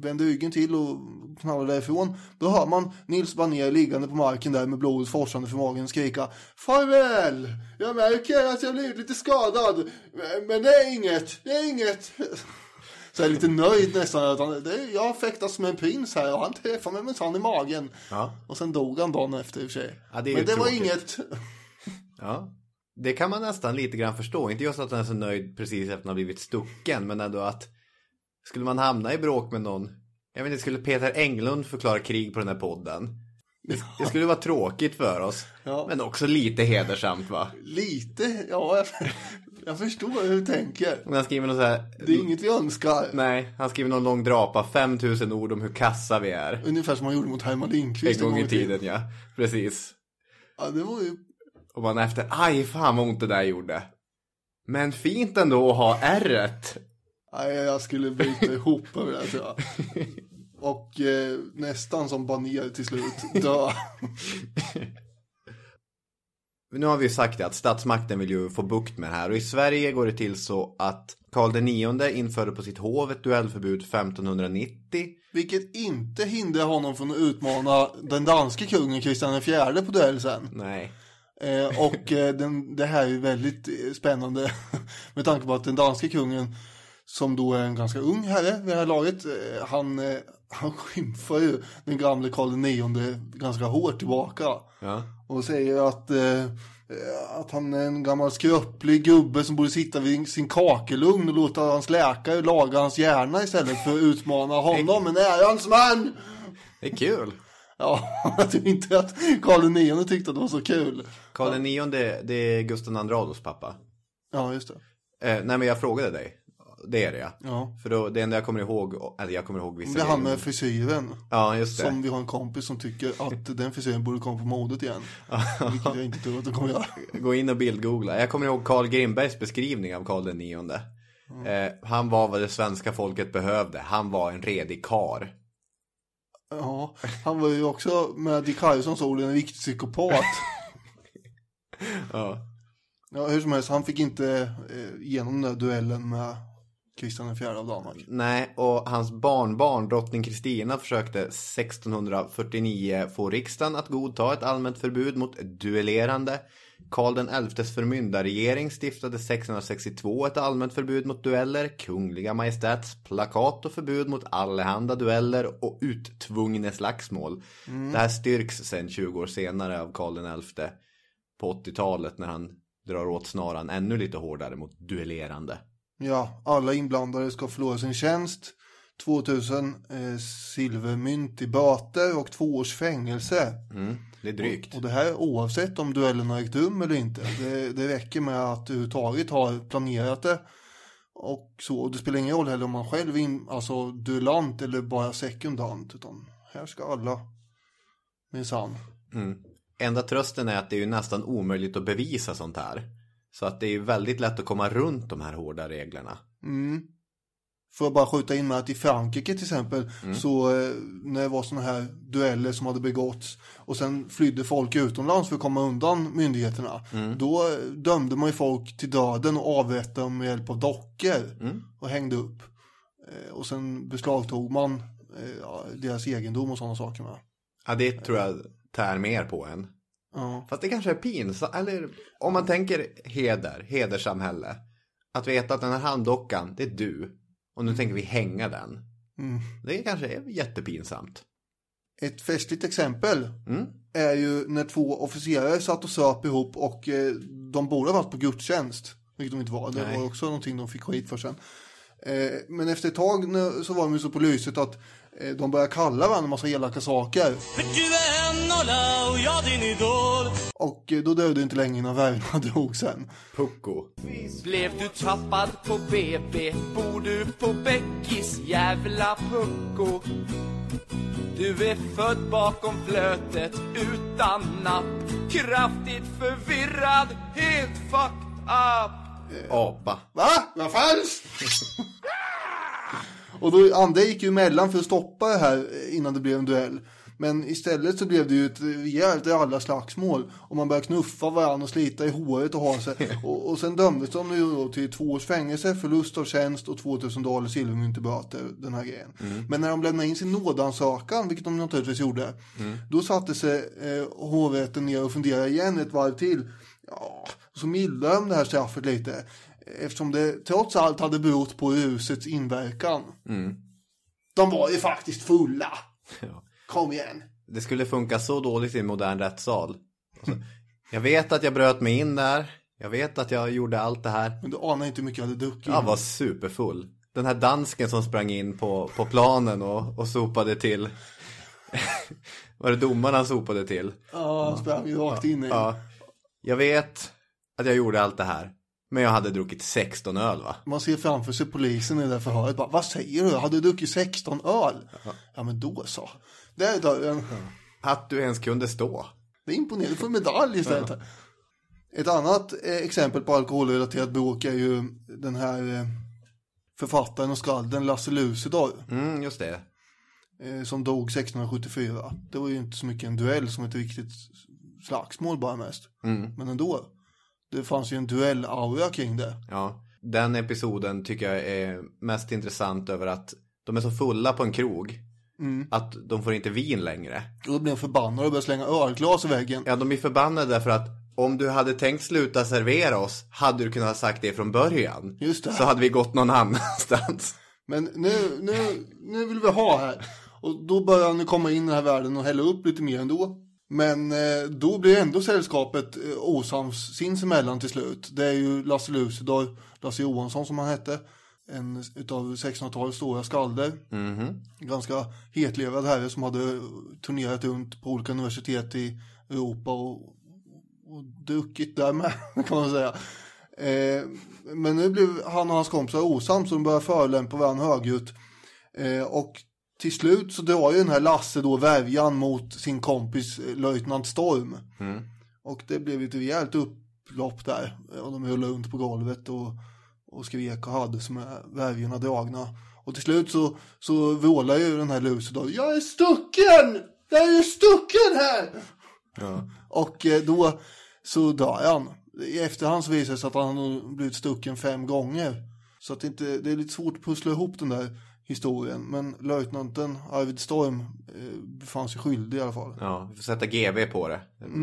[SPEAKER 2] vänder ryggen till och knallar därifrån. Då hör man Nils Barnier liggande på marken där med blodet forsande från magen skrika Farväl! Jag märker att jag blivit lite skadad. Men det är inget, det är inget. Så jag är lite nöjd nästan. Att han, det, jag har fäktats med en prins här och han träffade mig minsann i magen.
[SPEAKER 3] Ja.
[SPEAKER 2] Och sen dog han dagen efter i och för sig.
[SPEAKER 3] Ja,
[SPEAKER 2] Men det var
[SPEAKER 3] tråkigt.
[SPEAKER 2] inget.
[SPEAKER 3] Ja. Det kan man nästan lite grann förstå. Inte just att han är så nöjd precis efter att han blivit stucken. Men ändå att skulle man hamna i bråk med någon. Jag vet inte, skulle Peter Englund förklara krig på den här podden? Det, det skulle vara tråkigt för oss.
[SPEAKER 2] Ja.
[SPEAKER 3] Men också lite hedersamt va?
[SPEAKER 2] Lite, ja. Jag, jag förstår hur du tänker.
[SPEAKER 3] Men han skriver något så här.
[SPEAKER 2] Det är inget vi önskar.
[SPEAKER 3] Nej, han skriver någon lång drapa. 5000 ord om hur kassa vi är.
[SPEAKER 2] Ungefär som han gjorde mot Herman Lindqvist
[SPEAKER 3] En gång i tiden ja. Precis.
[SPEAKER 2] Ja, det var ju...
[SPEAKER 3] Och man efter, aj fan vad ont det där gjorde. Men fint ändå att ha ärret.
[SPEAKER 2] Nej, jag skulle bryta ihop över det här, tror jag. Och eh, nästan som baner till slut dö. [laughs]
[SPEAKER 3] Nu har vi ju sagt det att statsmakten vill ju få bukt med det här och i Sverige går det till så att Karl IX införde på sitt hov ett duellförbud 1590.
[SPEAKER 2] Vilket inte hindrar honom från att utmana den danske kungen Kristian IV på duell sen.
[SPEAKER 3] Nej.
[SPEAKER 2] Eh, och eh, den, det här är väldigt eh, spännande [laughs] med tanke på att den danske kungen som då är en ganska ung herre vid det här laget, eh, han, han skymfar ju den gamle Karl IX ganska hårt tillbaka.
[SPEAKER 3] Ja.
[SPEAKER 2] Och säger att, eh, att han är en gammal skröplig gubbe som borde sitta vid sin kakelugn och låta hans läkare laga hans hjärna istället för att utmana honom, en ärans man!
[SPEAKER 3] Det är kul.
[SPEAKER 2] Ja, [laughs] jag tror inte att Karl IX tyckte att det var så kul.
[SPEAKER 3] Karl IX det, det är Gustav Adolfs pappa.
[SPEAKER 2] Ja, just det.
[SPEAKER 3] Eh, nej men jag frågade dig. det är det ja.
[SPEAKER 2] Ja.
[SPEAKER 3] För då, det enda jag kommer ihåg, eller jag kommer ihåg vissa
[SPEAKER 2] Det är han med frisyren.
[SPEAKER 3] Ja, just det.
[SPEAKER 2] Som vi har en kompis som tycker att den frisyren borde komma på modet igen. [laughs] Vilket jag inte tror att de kommer göra.
[SPEAKER 3] Gå in och bildgoogla. Jag kommer ihåg Carl Grimbergs beskrivning av Karl den nionde. Eh, han var vad det svenska folket behövde. Han var en redig kar.
[SPEAKER 2] Ja, han var ju också med Dick Harrisons ord en riktig psykopat. [laughs]
[SPEAKER 3] Ja.
[SPEAKER 2] Ja, hur som helst, han fick inte eh, igenom den där duellen med Kristian IV av Danmark.
[SPEAKER 3] Nej, och hans barnbarn drottning Kristina försökte 1649 få riksdagen att godta ett allmänt förbud mot duellerande. Karl den XIs förmyndarregering stiftade 1662 ett allmänt förbud mot dueller, Kungliga Majestäts plakat och förbud mot allehanda dueller och uttvungne slagsmål. Det här styrks sen 20 år senare av Karl den XI på 80-talet när han drar åt snaran ännu lite hårdare mot duellerande.
[SPEAKER 2] Ja, alla inblandade ska förlora sin tjänst. 2000 eh, silvermynt i böter och två års fängelse.
[SPEAKER 3] Mm, det är drygt.
[SPEAKER 2] Och det här oavsett om duellen har ägt rum eller inte. Det, det räcker med att du överhuvudtaget har planerat det. Och så. Och det spelar ingen roll heller om man själv är alltså duellant eller bara sekundant. Utan här ska alla minsann.
[SPEAKER 3] Mm. Enda trösten är att det är ju nästan omöjligt att bevisa sånt här. Så att det är ju väldigt lätt att komma runt de här hårda reglerna.
[SPEAKER 2] Mm. Får jag bara skjuta in med att i Frankrike till exempel så eh, när det var sådana här dueller som hade begåtts och sen flydde folk utomlands för att komma undan myndigheterna. Då eh, dömde man ju folk till döden och avrättade dem med hjälp av dockor och hängde upp. Eh, och sen beslagtog man eh, deras egendom och sådana saker med.
[SPEAKER 3] Ja, det tror jag tär mer på en.
[SPEAKER 2] Ja.
[SPEAKER 3] Fast det kanske är pinsamt, eller om man tänker heder, hederssamhälle. Att veta att den här handdockan, det är du. Och nu tänker vi hänga den. Det kanske är jättepinsamt.
[SPEAKER 2] Ett festligt exempel
[SPEAKER 3] Mm.
[SPEAKER 2] är ju när två officerare satt och söp ihop och eh, de borde ha varit på gudstjänst. Vilket de inte var. Det
[SPEAKER 3] Nej.
[SPEAKER 2] var också någonting de fick skit för sen. Eh, men efter ett tag så var de ju så på lyset att de började kalla varandra en massa elaka saker.
[SPEAKER 4] För du är en nolla och jag din idol
[SPEAKER 2] Och eh, då dröjde det inte länge innan värvarna drog sen.
[SPEAKER 3] Pucko.
[SPEAKER 4] Blev du tappad på BB Bor du på Beckis jävla pucko Du är född bakom flötet utan napp Kraftigt förvirrad, helt fucked up
[SPEAKER 3] Apa.
[SPEAKER 2] Va? Vad falskt? Och då, Ande gick ju emellan för att stoppa det här innan det blev en duell. Men istället så blev det ju ett rejält alla slagsmål. Och man började knuffa varandra och slita i håret och ha sig. [laughs] Och, och sen dömdes de ju då till två års fängelse, förlust av tjänst och 2000 dollar silvermynt i böter. Den här grejen. Men när de lämnade in sin nådansökan, vilket de naturligtvis gjorde. Då satte sig eh, hovrätten ner och funderade igen ett varv till. Ja, så mildade de det här straffet lite. Eftersom det trots allt hade berott på rusets inverkan. De var ju faktiskt fulla. [laughs] Kom igen.
[SPEAKER 3] Det skulle funka så dåligt i en modern rättssal. Alltså, jag vet att jag bröt mig in där. Jag vet att jag gjorde allt det här.
[SPEAKER 2] Men du anar inte hur mycket jag hade druckit.
[SPEAKER 3] Jag var superfull. Den här dansken som sprang in på, på planen och, och sopade till. [laughs] Var det domaren han sopade till?
[SPEAKER 2] Ja, han sprang ju rakt in i.
[SPEAKER 3] Ja. Jag vet att jag gjorde allt det här. Men jag hade druckit 16 öl va?
[SPEAKER 2] Man ser framför sig polisen i det förhöret. Bara, Vad säger du? Hade du druckit 16 öl? Ja, men då så. Där är dörren.
[SPEAKER 3] Att du ens kunde stå.
[SPEAKER 2] Det är imponerande. Du får medalj istället. Ett annat eh, exempel på alkoholrelaterat bråk är ju den här eh, författaren och skalden Lasse Lucidor.
[SPEAKER 3] Mm, just det.
[SPEAKER 2] eh, som dog 1674. Det var ju inte så mycket en duell som ett riktigt slagsmål bara mest. Men ändå. Det fanns ju en duell-aura kring det.
[SPEAKER 3] Ja. Den episoden tycker jag är mest intressant över att de är så fulla på en krog. Att de får inte vin längre.
[SPEAKER 2] Och då blev de förbannade och började slänga ölglas i väggen.
[SPEAKER 3] Ja, de är förbannade därför att om du hade tänkt sluta servera oss hade du kunnat ha sagt det från början.
[SPEAKER 2] Just det.
[SPEAKER 3] Så hade vi gått någon [laughs] annanstans.
[SPEAKER 2] Men nu, nu, nu vill vi ha här. Och då börjar han komma in i den här världen och hälla upp lite mer ändå. Men eh, då blir ändå sällskapet eh, osams sinsemellan till slut. Det är ju Lasse Lucidor, Lasse Johansson som han hette. En utav 1600-talets stora skalder. Ganska hetlevrad herre som hade turnerat runt på olika universitet i Europa och, och druckit där med [laughs] kan man säga. Eh, men nu blev han och hans kompisar osams och de började förolämpa varandra högljutt. Eh, och till slut så drar ju den här Lasse då värjan mot sin kompis eh, löjtnant Storm. Och det blev ju ett rejält upplopp där. Och de höll runt på golvet och, och skrek och hade som värjorna dragna. Och till slut så, så vrålar ju den här Lucy då. Jag är stucken! Jag är stucken här! Och eh, då så dör han. I efterhand så visar det sig att han har blivit stucken fem gånger. Så att det, inte, det är lite svårt att pussla ihop den där historien. Men löjtnanten Arvid Storm eh, befann sig skyldig i alla fall.
[SPEAKER 3] Ja, vi får sätta GV på det.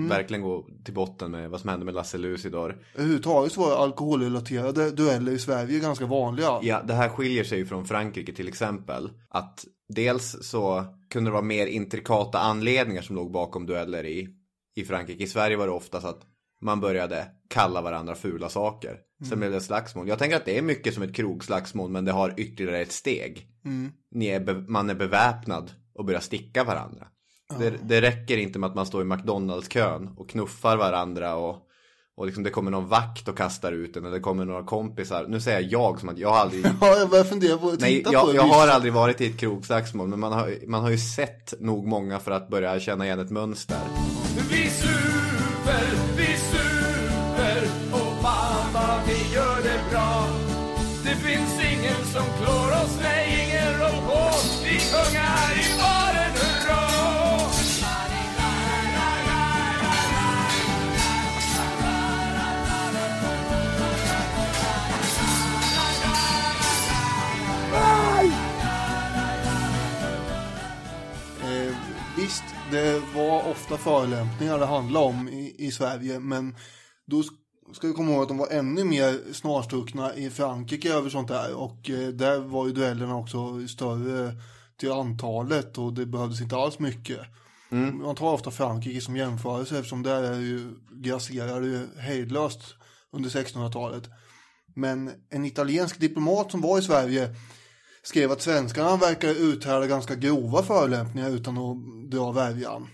[SPEAKER 3] Verkligen gå till botten med vad som hände med Lasse Lucidor.
[SPEAKER 2] Överhuvudtaget så var alkoholrelaterade dueller i Sverige ganska vanliga.
[SPEAKER 3] Ja, det här skiljer sig ju från Frankrike till exempel. Att dels så kunde det vara mer intrikata anledningar som låg bakom dueller i, i Frankrike. I Sverige var det oftast att man började kalla varandra fula saker. Sen blev det slagsmål. Jag tänker att det är mycket som ett krogslagsmål men det har ytterligare ett steg. Ni är man är beväpnad och börjar sticka varandra. Det, det räcker inte med att man står i McDonalds-kön och knuffar varandra och, och liksom det kommer någon vakt och kastar ut en eller det kommer några kompisar. Nu säger jag jag som att jag har aldrig [laughs]
[SPEAKER 2] Ja, jag börjar fundera på att titta
[SPEAKER 3] Nej,
[SPEAKER 2] på
[SPEAKER 3] jag,
[SPEAKER 2] det.
[SPEAKER 3] jag har aldrig varit i ett krogslagsmål men man har, man har ju sett nog många för att börja känna igen ett mönster.
[SPEAKER 4] Vi super, vi super som klår oss, nej ingen rår på. Vi sjunger i baren hurra.
[SPEAKER 2] Eh, visst, det var ofta förolämpningar det handlade om i, i Sverige, men då ska vi komma ihåg att de var ännu mer snarstuckna i Frankrike över sånt där och eh, där var ju duellerna också större till antalet och det behövdes inte alls mycket. Man tar ofta Frankrike som jämförelse eftersom där är ju, grasserar ju hejdlöst under 1600-talet. Men en italiensk diplomat som var i Sverige skrev att svenskarna verkar uthärda ganska grova förolämpningar utan att dra värjan.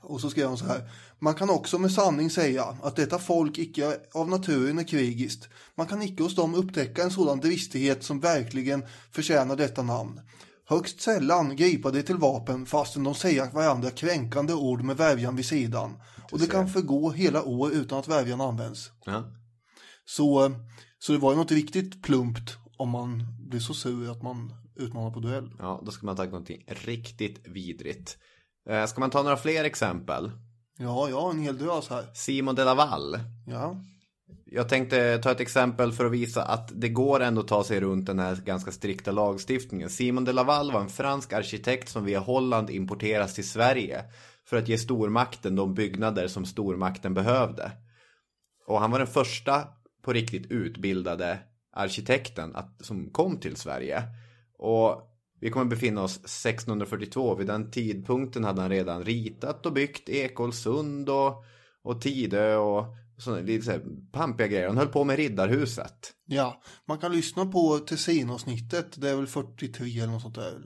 [SPEAKER 2] Och så skrev han så här. Man kan också med sanning säga att detta folk icke av naturen är krigiskt. Man kan icke hos dem upptäcka en sådan dristighet som verkligen förtjänar detta namn. Högst sällan gripa det till vapen fastän de säger varandra kränkande ord med värjan vid sidan. Och det kan förgå hela år utan att värjan används.
[SPEAKER 3] Ja.
[SPEAKER 2] Så, så det var ju något riktigt plumpt om man blir så sur att man utmanar på duell.
[SPEAKER 3] Ja, då ska man ta någonting riktigt vidrigt. Eh, Ska man ta några fler exempel?
[SPEAKER 2] Ja, jag har en hel drös här.
[SPEAKER 3] Simon de Laval.
[SPEAKER 2] Ja.
[SPEAKER 3] Jag tänkte ta ett exempel för att visa att det går ändå att ta sig runt den här ganska strikta lagstiftningen. Simon de Laval var en fransk arkitekt som via Holland importeras till Sverige för att ge stormakten de byggnader som stormakten behövde. Och han var den första på riktigt utbildade arkitekten att, som kom till Sverige. Och vi kommer befinna oss 1642. Vid den tidpunkten hade han redan ritat och byggt Ekolsund och, och Tidö och sådana lite så här pampiga grejer. Han höll på med Riddarhuset.
[SPEAKER 2] Ja, man kan lyssna på Tessin-avsnittet. Det är väl 43 eller något sånt där.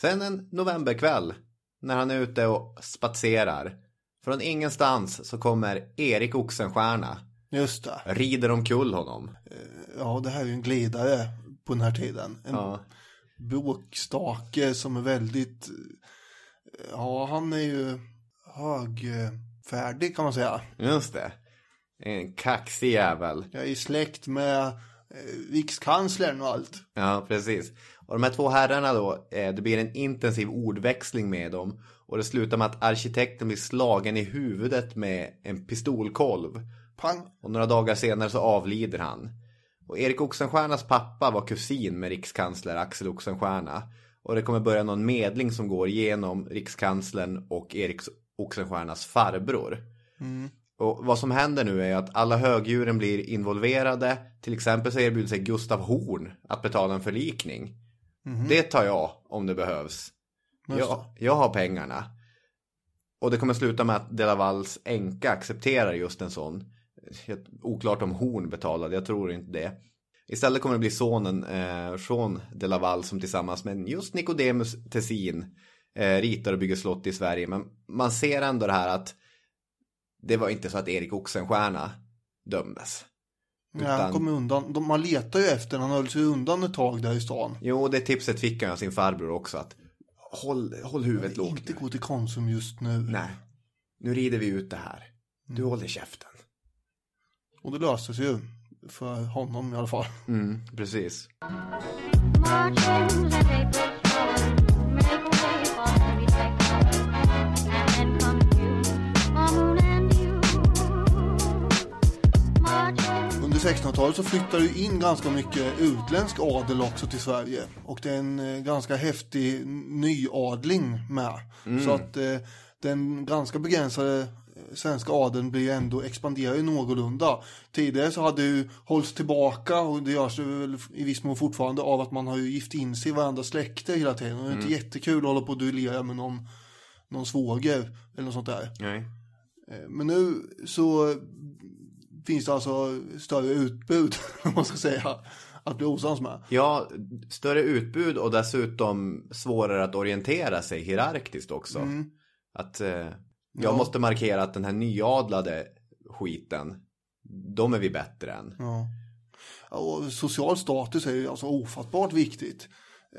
[SPEAKER 3] Sen en novemberkväll när han är ute och spatserar. Från ingenstans så kommer Erik Oxenstierna.
[SPEAKER 2] Just det.
[SPEAKER 3] Rider omkull honom.
[SPEAKER 2] Ja, det här är ju en glidare på den här tiden. En
[SPEAKER 3] Ja.
[SPEAKER 2] Bråkstake som är väldigt... Ja, han är ju högfärdig kan man säga.
[SPEAKER 3] Just det. En kaxig jävel.
[SPEAKER 2] Jag är släkt med eh, rikskanslern och allt.
[SPEAKER 3] Ja, precis. Och de här två herrarna då, eh, det blir en intensiv ordväxling med dem. Och det slutar med att arkitekten blir slagen i huvudet med en pistolkolv.
[SPEAKER 2] Pang!
[SPEAKER 3] Och några dagar senare så avlider han. Och Erik Oxenstiernas pappa var kusin med rikskansler Axel Oxenstierna. Och det kommer börja någon medling som går genom rikskanslern och Erik Oxenstiernas farbror. Och vad som händer nu är att alla högdjuren blir involverade. Till exempel så erbjuder sig Gustav Horn att betala en förlikning. Det tar jag om det behövs. Jag, jag har pengarna. Och det kommer sluta med att Delavalls änka accepterar just en sån. Helt Oklart om Horn betalade, jag tror inte det. Istället kommer det bli sonen eh, Jean Delaval som tillsammans med just Nicodemus Tessin eh, ritar och bygger slott i Sverige. Men man ser ändå det här att det var inte så att Erik Oxenstierna dömdes.
[SPEAKER 2] Nej, han kom undan. De, man letar ju efter Han höll sig undan ett tag där i stan.
[SPEAKER 3] Jo, det tipset fick han av sin farbror också. Att håll, håll huvudet lågt.
[SPEAKER 2] Inte gå till Konsum just nu.
[SPEAKER 3] Nej. Nu rider vi ut det här. Du mm. håller käften.
[SPEAKER 2] Och det löste sig ju. För honom i alla fall.
[SPEAKER 3] Mm, precis.
[SPEAKER 2] Under 1600-talet så flyttade det in ganska mycket utländsk adel också till Sverige. Och det är en eh, ganska häftig nyadling med. Mm. Så att eh, den ganska begränsade svenska adeln blir ändå expanderar ju någorlunda. Tidigare så hade ju hållits tillbaka och det görs ju väl i viss mån fortfarande av att man har ju gift in sig i varandra släkter hela tiden. Och det är inte mm. jättekul att hålla på och duellera med någon, någon svåger eller något sånt där.
[SPEAKER 3] Nej.
[SPEAKER 2] Eh, men nu så finns det alltså större utbud, [laughs] om man ska säga, att bli osams med.
[SPEAKER 3] Ja, större utbud och dessutom svårare att orientera sig hierarkiskt också. Mm. Att eh, jag ja. måste markera att den här nyadlade skiten, de är vi bättre än.
[SPEAKER 2] Ja. Och social status är ju alltså ofattbart viktigt.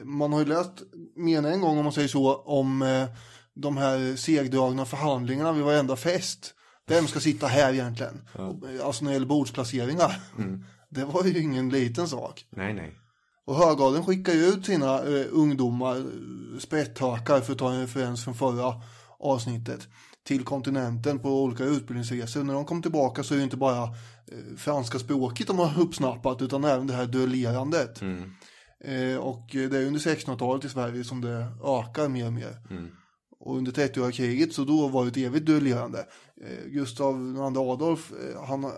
[SPEAKER 2] Man har ju läst mer än en gång om man säger så om eh, de här segdragna förhandlingarna vid varenda fest. Vem ska sitta här egentligen? Ja. Alltså när det gäller bordsplaceringar. Mm. [laughs] Det var ju ingen liten sak.
[SPEAKER 3] Nej, nej.
[SPEAKER 2] Och högadeln skickar ju ut sina uh, ungdomar, spetthakar för att ta en referens från förra avsnittet till kontinenten på olika utbildningsresor. När de kom tillbaka så är det inte bara eh, franska språket de har uppsnappat utan även det här duellerandet. Mm. Eh, och det är under 1600-talet i Sverige som det ökar mer och mer. Mm. Och under 30-åriga kriget så då var det ett evigt duellerande. Eh, Gustav II Adolf, han,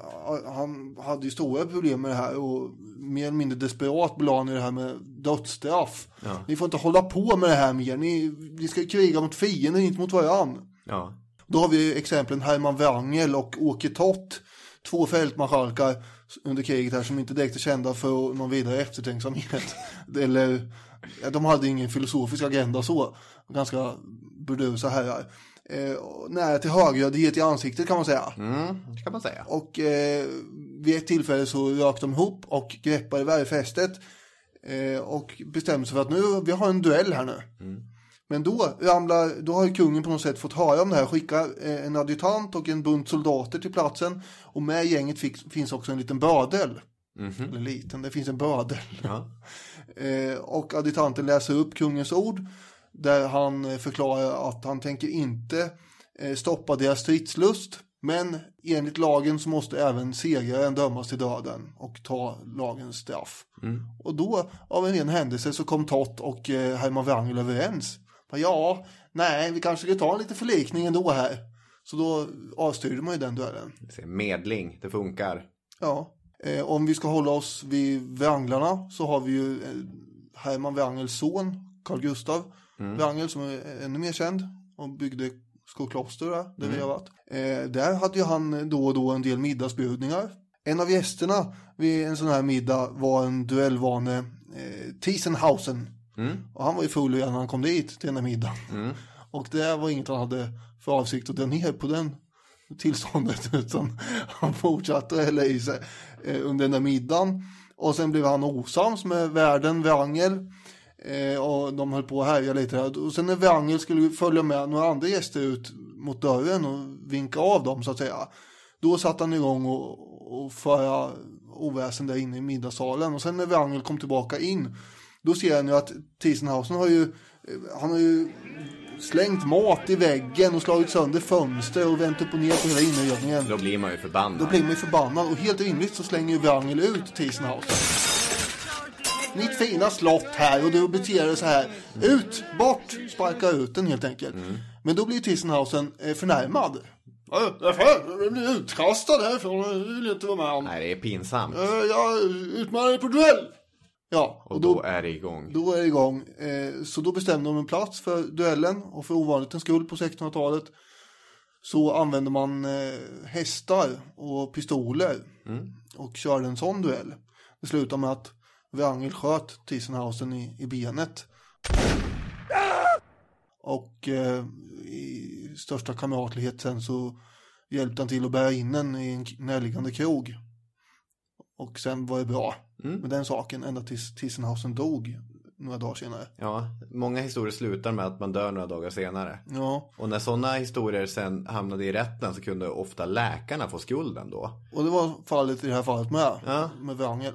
[SPEAKER 2] han hade ju stora problem med det här och mer eller mindre desperat belade han det här med dödsstraff. Ja. Ni får inte hålla på med det här mer, ni, ni ska kriga mot fienden, inte mot varandra.
[SPEAKER 3] Ja.
[SPEAKER 2] Då har vi exemplen Herman Wrangel och Åke Tott. Två fältmarskalkar under kriget här som inte direkt är kända för någon vidare eftertänksamhet. [laughs] Eller, de hade ingen filosofisk agenda så. Ganska burdusa herrar. Eh, nära till högördhet i ansiktet kan man säga.
[SPEAKER 3] Mm, kan man säga.
[SPEAKER 2] Och eh, vid ett tillfälle så rök de ihop och greppade värjfästet. Eh, och bestämde sig för att nu, vi har en duell här nu. Mm. Men då, ramlar, då har ju kungen på något sätt fått höra om det här, skickar eh, en adjutant och en bunt soldater till platsen. Och med gänget fick, finns också en liten bödel. Mm -hmm. Eller liten, det finns en bödel. Ja. [laughs] eh, och adjutanten läser upp kungens ord. Där han eh, förklarar att han tänker inte stoppa deras stridslust. Men enligt lagen så måste även segraren dömas till döden och ta lagens straff. Mm. Och då, av en ren händelse, så kom Tott och Herman Wrangel överens. Ja, nej, vi kanske ska ta en liten förlikning ändå här. Så då avstyrde man ju den duellen.
[SPEAKER 3] Medling, det funkar.
[SPEAKER 2] Ja, eh, om vi ska hålla oss vid Wranglarna så har vi ju eh, Herman Wrangels son, Carl Gustav mm. Wrangel, som är ännu mer känd och byggde Skokloster där, där mm. vi har varit. Eh, där hade ju han då och då en del middagsbjudningar. En av gästerna vid en sån här middag var en duellvane eh, Tiesenhausen Mm. Och han var ju full redan när han kom dit till den där middagen. Mm. Och det var inget han hade för avsikt att dra ner på den tillståndet. [laughs] Utan han fortsatte att hälla i sig eh, under den där middagen. Och sen blev han osams med värden Wrangel. Eh, och de höll på att härja lite. Och sen när Wrangel skulle följa med några andra gäster ut mot dörren och vinka av dem så att säga. Då satte han igång och, och föra oväsen där inne i middagssalen. Och sen när Wrangel kom tillbaka in då ser han ju att Tiesenhausen har ju, han har ju slängt mat i väggen och slagit sönder fönster och vänt upp och ner på hela inredningen.
[SPEAKER 3] Då blir man ju förbannad.
[SPEAKER 2] Då blir man ju förbannad och helt rimligt så slänger ju Wrangel ut Tiesenhausen. Mitt fina slott här och du beter dig så här. Ut, bort, sparka ut den helt enkelt. Mm. Men då blir Tiesenhausen eh, förnärmad. Jag blir utkastad härifrån, jag vill inte vara med om.
[SPEAKER 3] Nej, det är pinsamt.
[SPEAKER 2] Jag utmanar dig på duell. Ja,
[SPEAKER 3] och, och då, då, är det igång.
[SPEAKER 2] Då är det igång. Eh, så då bestämde de en plats för duellen och för ovanligt skull på 1600-talet så använde man eh, hästar och pistoler mm. och körde en sån duell. Det slutade med att Wrangel sköt Tiesenhausen i, i benet. Och eh, i största kamratlighet sen så hjälpte han till att bära in den i en närliggande krog. Och sen var det bra med den saken ända tills Tissenhausen dog några dagar senare.
[SPEAKER 3] Ja, många historier slutar med att man dör några dagar senare.
[SPEAKER 2] Ja,
[SPEAKER 3] Och när sådana historier sen hamnade i rätten så kunde ofta läkarna få skulden då.
[SPEAKER 2] och det var fallet i det här fallet med,
[SPEAKER 3] Ja.
[SPEAKER 2] med Wrangel.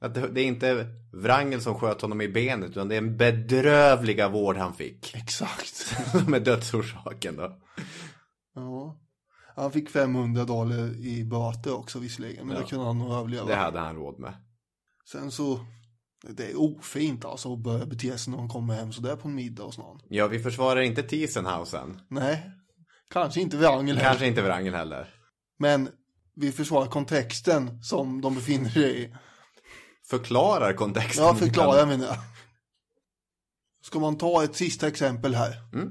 [SPEAKER 3] Att det, det är inte Wrangel som sköt honom i benet utan det är en bedrövliga vård han fick.
[SPEAKER 2] Exakt. [laughs]
[SPEAKER 3] Med dödsorsaken då.
[SPEAKER 2] Ja. Han fick 500 dollar i böter också visserligen, men
[SPEAKER 3] Ja.
[SPEAKER 2] det kunde han nog överleva.
[SPEAKER 3] Det hade han råd med.
[SPEAKER 2] Sen så, det är ofint alltså att börja bete sig när man kommer hem sådär på en middag hos någon.
[SPEAKER 3] Ja, vi försvarar inte Tiesenhausen.
[SPEAKER 2] Nej, kanske inte Wrangel heller.
[SPEAKER 3] Kanske inte Wrangel heller.
[SPEAKER 2] Men vi försvarar kontexten som de befinner sig i.
[SPEAKER 3] Förklarar kontexten.
[SPEAKER 2] Ja, förklara menar jag. Ska man ta ett sista exempel här.
[SPEAKER 3] Mm.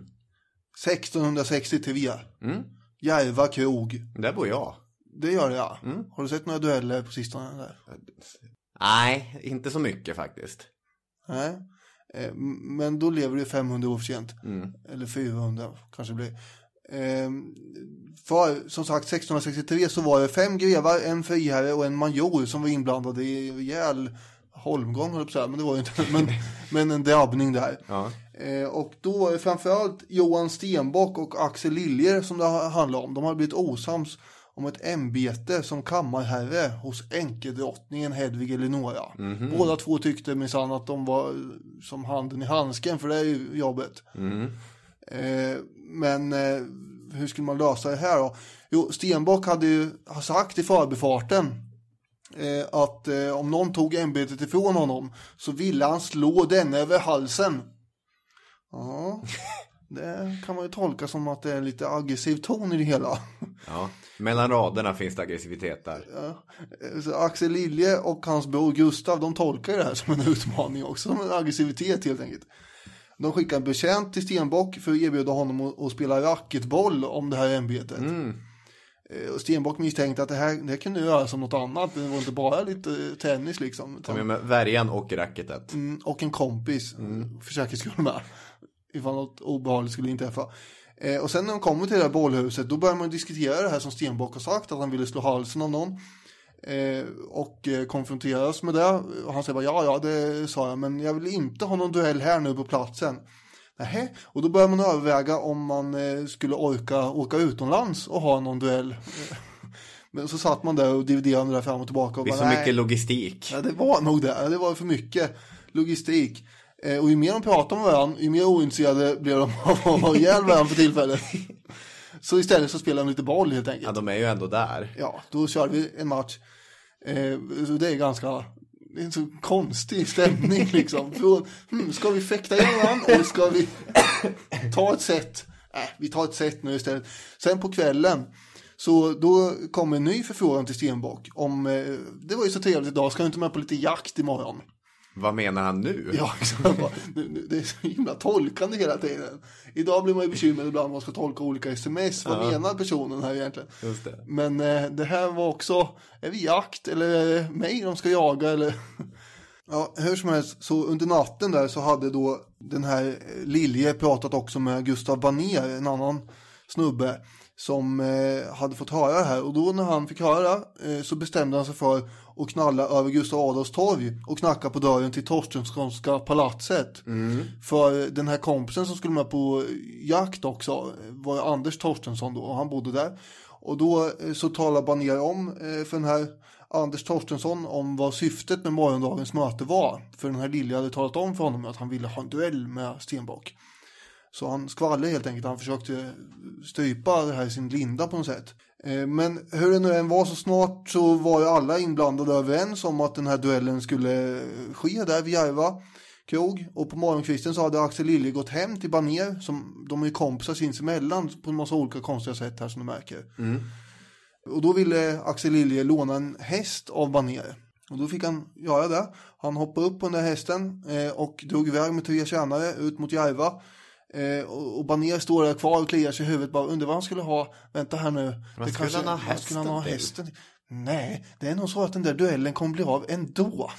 [SPEAKER 2] 1663.
[SPEAKER 3] Mm.
[SPEAKER 2] Järva krog.
[SPEAKER 3] Där bor jag.
[SPEAKER 2] Det gör det ja.
[SPEAKER 3] Mm.
[SPEAKER 2] Har du sett några dueller på sistone? Där?
[SPEAKER 3] Nej, inte så mycket faktiskt.
[SPEAKER 2] Nej. Eh, Men då lever du 500 år för sent.
[SPEAKER 3] Mm.
[SPEAKER 2] Eller 400 kanske det blir. Ehm, För som sagt 1663 så var det fem grevar, en friherre och en major som var inblandade i ihjäl holmgång höll men det var ju inte, [laughs] men, men en drabbning där.
[SPEAKER 3] Ja.
[SPEAKER 2] Eh, och då var det framförallt Johan Stenbock och Axel Liljer som det handlade om. De hade blivit osams om ett ämbete som kammarherre hos enkedrottningen Hedvig Eleonora. Båda två tyckte minsann att de var som handen i handsken för det är ju jobbet. Eh, men eh, hur skulle man lösa det här då? Jo, Stenbock hade ju har sagt i förbifarten eh, att eh, om någon tog ämbetet ifrån honom så ville han slå den över halsen. Ja, [laughs] det kan man ju tolka som att det är en lite aggressiv ton i det hela.
[SPEAKER 3] ja. Mellan raderna finns det aggressivitet där.
[SPEAKER 2] Ja, Så Axel Lilje och hans bror Gustav, de tolkar det här som en utmaning också, som en aggressivitet helt enkelt. De skickar en betjänt till Stenbock för att erbjuda honom att, spela racketboll om det här ämbetet. Eh, Och Stenbock misstänkte att det här, det här kunde göras som något annat, det var inte bara lite eh, tennis liksom. utan-
[SPEAKER 3] med värjan och racketet.
[SPEAKER 2] Mm, och en kompis, mm. för säkerhets skull med. Ifall något obehagligt skulle inträffa. Eh, och sen när de kommer till det här bollhuset, då börjar man diskutera det här som Stenbock har sagt, att han ville slå halsen av någon. Eh, och eh, konfronteras med det. Och han säger bara, ja, ja, det sa jag, men jag vill inte ha någon duell här nu på platsen. Nähä, och då börjar man överväga om man eh, skulle orka åka utomlands och ha någon duell. [laughs] Men så satt man där och dividerade det där fram och tillbaka. Och
[SPEAKER 3] Det är
[SPEAKER 2] bara,
[SPEAKER 3] så mycket logistik.
[SPEAKER 2] Ja, det var nog det. Det var för mycket logistik. Eh, och ju mer de pratade med varandra, ju mer ointresserade blev de av att ha ihjäl varandra för tillfället. [laughs] Så istället så spelade de lite boll helt enkelt.
[SPEAKER 3] Ja, de är ju ändå där.
[SPEAKER 2] Ja, då körde vi en match. Eh, så det är ganska, det är en så konstig stämning [laughs] liksom. Från, hmm, ska vi fäkta igen varandra eller ska vi [laughs] ta ett set? Äh, vi tar ett set nu istället. Sen på kvällen, så då kom en ny förfrågan till Stenbock om, eh, det var ju så trevligt idag, ska du inte med på lite jakt imorgon?
[SPEAKER 3] Vad menar han nu?
[SPEAKER 2] Ja, [laughs] exakt. Bara, nu- nu- det är så himla tolkande hela tiden. Idag blir man ju bekymrad ibland när man ska tolka olika sms. Vad menar personen här egentligen?
[SPEAKER 3] Just det.
[SPEAKER 2] Men eh, det här var också, är vi jakt eller är det mig de ska jaga eller? Ja, hur som helst, så under natten där så hade då den här Lilje pratat också med Gustav Baner, en annan snubbe som eh, hade fått höra det här och då när han fick höra eh, så bestämde han sig för att knalla över Gustav Adolfs torg och knacka på dörren till Torstenssonska palatset. För den här kompisen som skulle med på jakt också var Anders Torstensson då och han bodde där. Och då eh, så talar Baner om eh, för den här Anders Torstensson om vad syftet med morgondagens möte var. För den här Lilja hade talat om för honom att han ville ha en duell med Stenbock. Så han skvallrade helt enkelt. Han försökte strypa det här i sin linda på något sätt. Eh, Men hur det nu än var så snart så var ju alla inblandade överens om att den här duellen skulle ske där vid Järva krog. Och på morgonkvisten så hade Axel Lilje gått hem till Baner. Som, de är kompisar sinsemellan på en massa olika konstiga sätt här som du märker. Och då ville Axel Lilje låna en häst av Baner. Och då fick han göra det. Han hoppade upp på den där hästen eh, och drog iväg med tre tjänare ut mot Järva. Eh, och, och Baner står där kvar och kliar sig i huvudet. Bara undrar vad han skulle ha. Vänta här nu.
[SPEAKER 3] Vad skulle han ha
[SPEAKER 2] vad skulle han ha
[SPEAKER 3] hästen
[SPEAKER 2] hästen till? Nej, det är nog så att den där duellen kommer bli av ändå.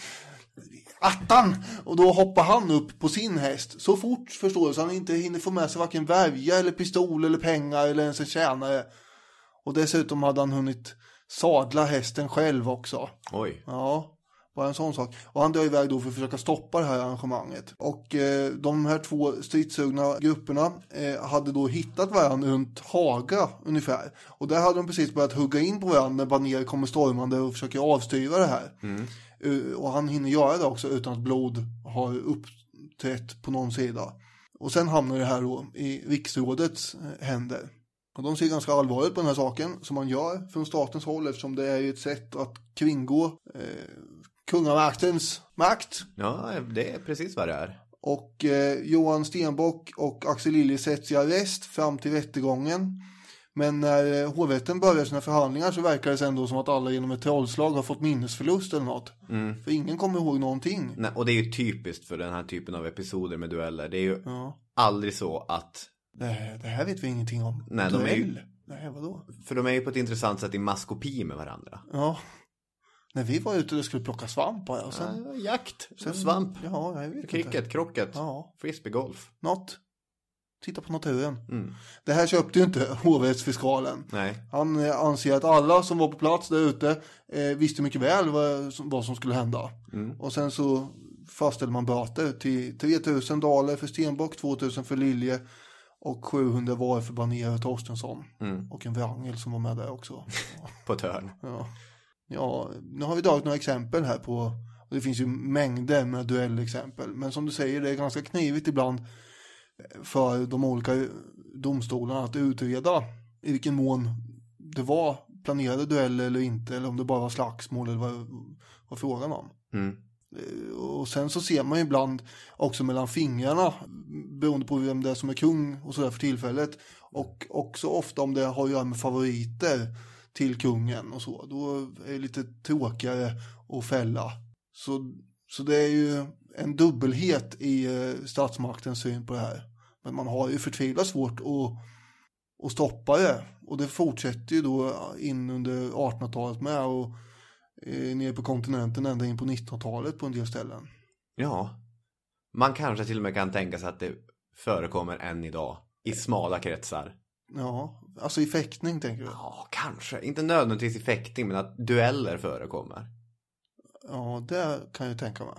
[SPEAKER 2] Attan! Och då hoppar han upp på sin häst så fort förstår du så han inte hinner få med sig varken värja eller pistol eller pengar eller ens en tjänare. Och dessutom hade han hunnit sadla hästen själv också.
[SPEAKER 3] Oj.
[SPEAKER 2] Ja, bara en sån sak. Och han drar iväg då för att försöka stoppa det här arrangemanget. Och eh, de här två stridssugna grupperna eh, hade då hittat varandra runt Haga ungefär. Och där hade de precis börjat hugga in på varandra när Baner kommer stormande och försöker avstyra det här. Eh, och han hinner göra det också utan att blod har uppträtt på någon sida. Och sen hamnar det här då i riksrådets eh, händer. Och de ser ganska allvarligt på den här saken som man gör från statens håll eftersom det är ju ett sätt att kringgå eh, kungamaktens makt.
[SPEAKER 3] Ja, det är precis vad det är.
[SPEAKER 2] Och eh, Johan Stenbock och Axel Lilje sätts i arrest fram till rättegången. Men när eh, hovrätten börjar sina förhandlingar så verkar det ändå som att alla genom ett trollslag har fått minnesförlust eller något. För ingen kommer ihåg någonting.
[SPEAKER 3] Nej, och det är ju typiskt för den här typen av episoder med dueller. Det är ju
[SPEAKER 2] Ja.
[SPEAKER 3] aldrig så att,
[SPEAKER 2] Det, det här vet vi ingenting om.
[SPEAKER 3] Nej, de är ju-
[SPEAKER 2] Duell? Nej, vadå?
[SPEAKER 3] för de är ju på ett intressant sätt i maskopi med varandra.
[SPEAKER 2] Ja. När vi var ute och skulle plocka svamp bara. Och sen,
[SPEAKER 3] Ja, jakt,
[SPEAKER 2] sen,
[SPEAKER 3] svamp,
[SPEAKER 2] Ja, jag vet inte.
[SPEAKER 3] cricket, krocket,
[SPEAKER 2] Ja.
[SPEAKER 3] frisbeegolf.
[SPEAKER 2] Något. Titta på naturen.
[SPEAKER 3] Mm.
[SPEAKER 2] Det här köpte ju inte [laughs] hovrättsfiskalen.
[SPEAKER 3] Nej.
[SPEAKER 2] Han eh, anser att alla som var på plats där ute eh, visste mycket väl vad, som- vad som skulle hända.
[SPEAKER 3] Mm.
[SPEAKER 2] Och sen så fastställde man böter till 3000 daler för Stenbock, 2000 för Lilje och 700 var för Banér och Torstensson.
[SPEAKER 3] Mm.
[SPEAKER 2] Och en Wrangel som var med där också. [laughs]
[SPEAKER 3] På ett hörn.
[SPEAKER 2] Ja. Ja, nu har vi dragit några exempel här på, och det finns ju mängder med duellexempel. Men som du säger, det är ganska knivigt ibland för de olika domstolarna att utreda i vilken mån det var planerade dueller eller inte, eller om det bara var slagsmål eller vad vad frågan om.
[SPEAKER 3] Mm.
[SPEAKER 2] Eh, Och sen så ser man ju ibland också mellan fingrarna beroende på vem det är som är kung och sådär för tillfället. Och också ofta om det har att göra med favoriter till kungen och så. Då är det lite tråkigare att fälla. Så, så det är ju en dubbelhet i eh, statsmaktens syn på det här. Men man har ju förtvivlat svårt att, att stoppa det. Och det fortsätter ju då in under 1800-talet med och eh, ner på kontinenten ända in på 1900-talet på en del ställen.
[SPEAKER 3] Ja. Man kanske till och med kan tänka sig att det förekommer än idag. I smala kretsar.
[SPEAKER 2] Ja, alltså i fäktning tänker du?
[SPEAKER 3] Ja, kanske. Inte nödvändigtvis i fäktning, men att dueller förekommer.
[SPEAKER 2] Ja, det kan jag tänka mig.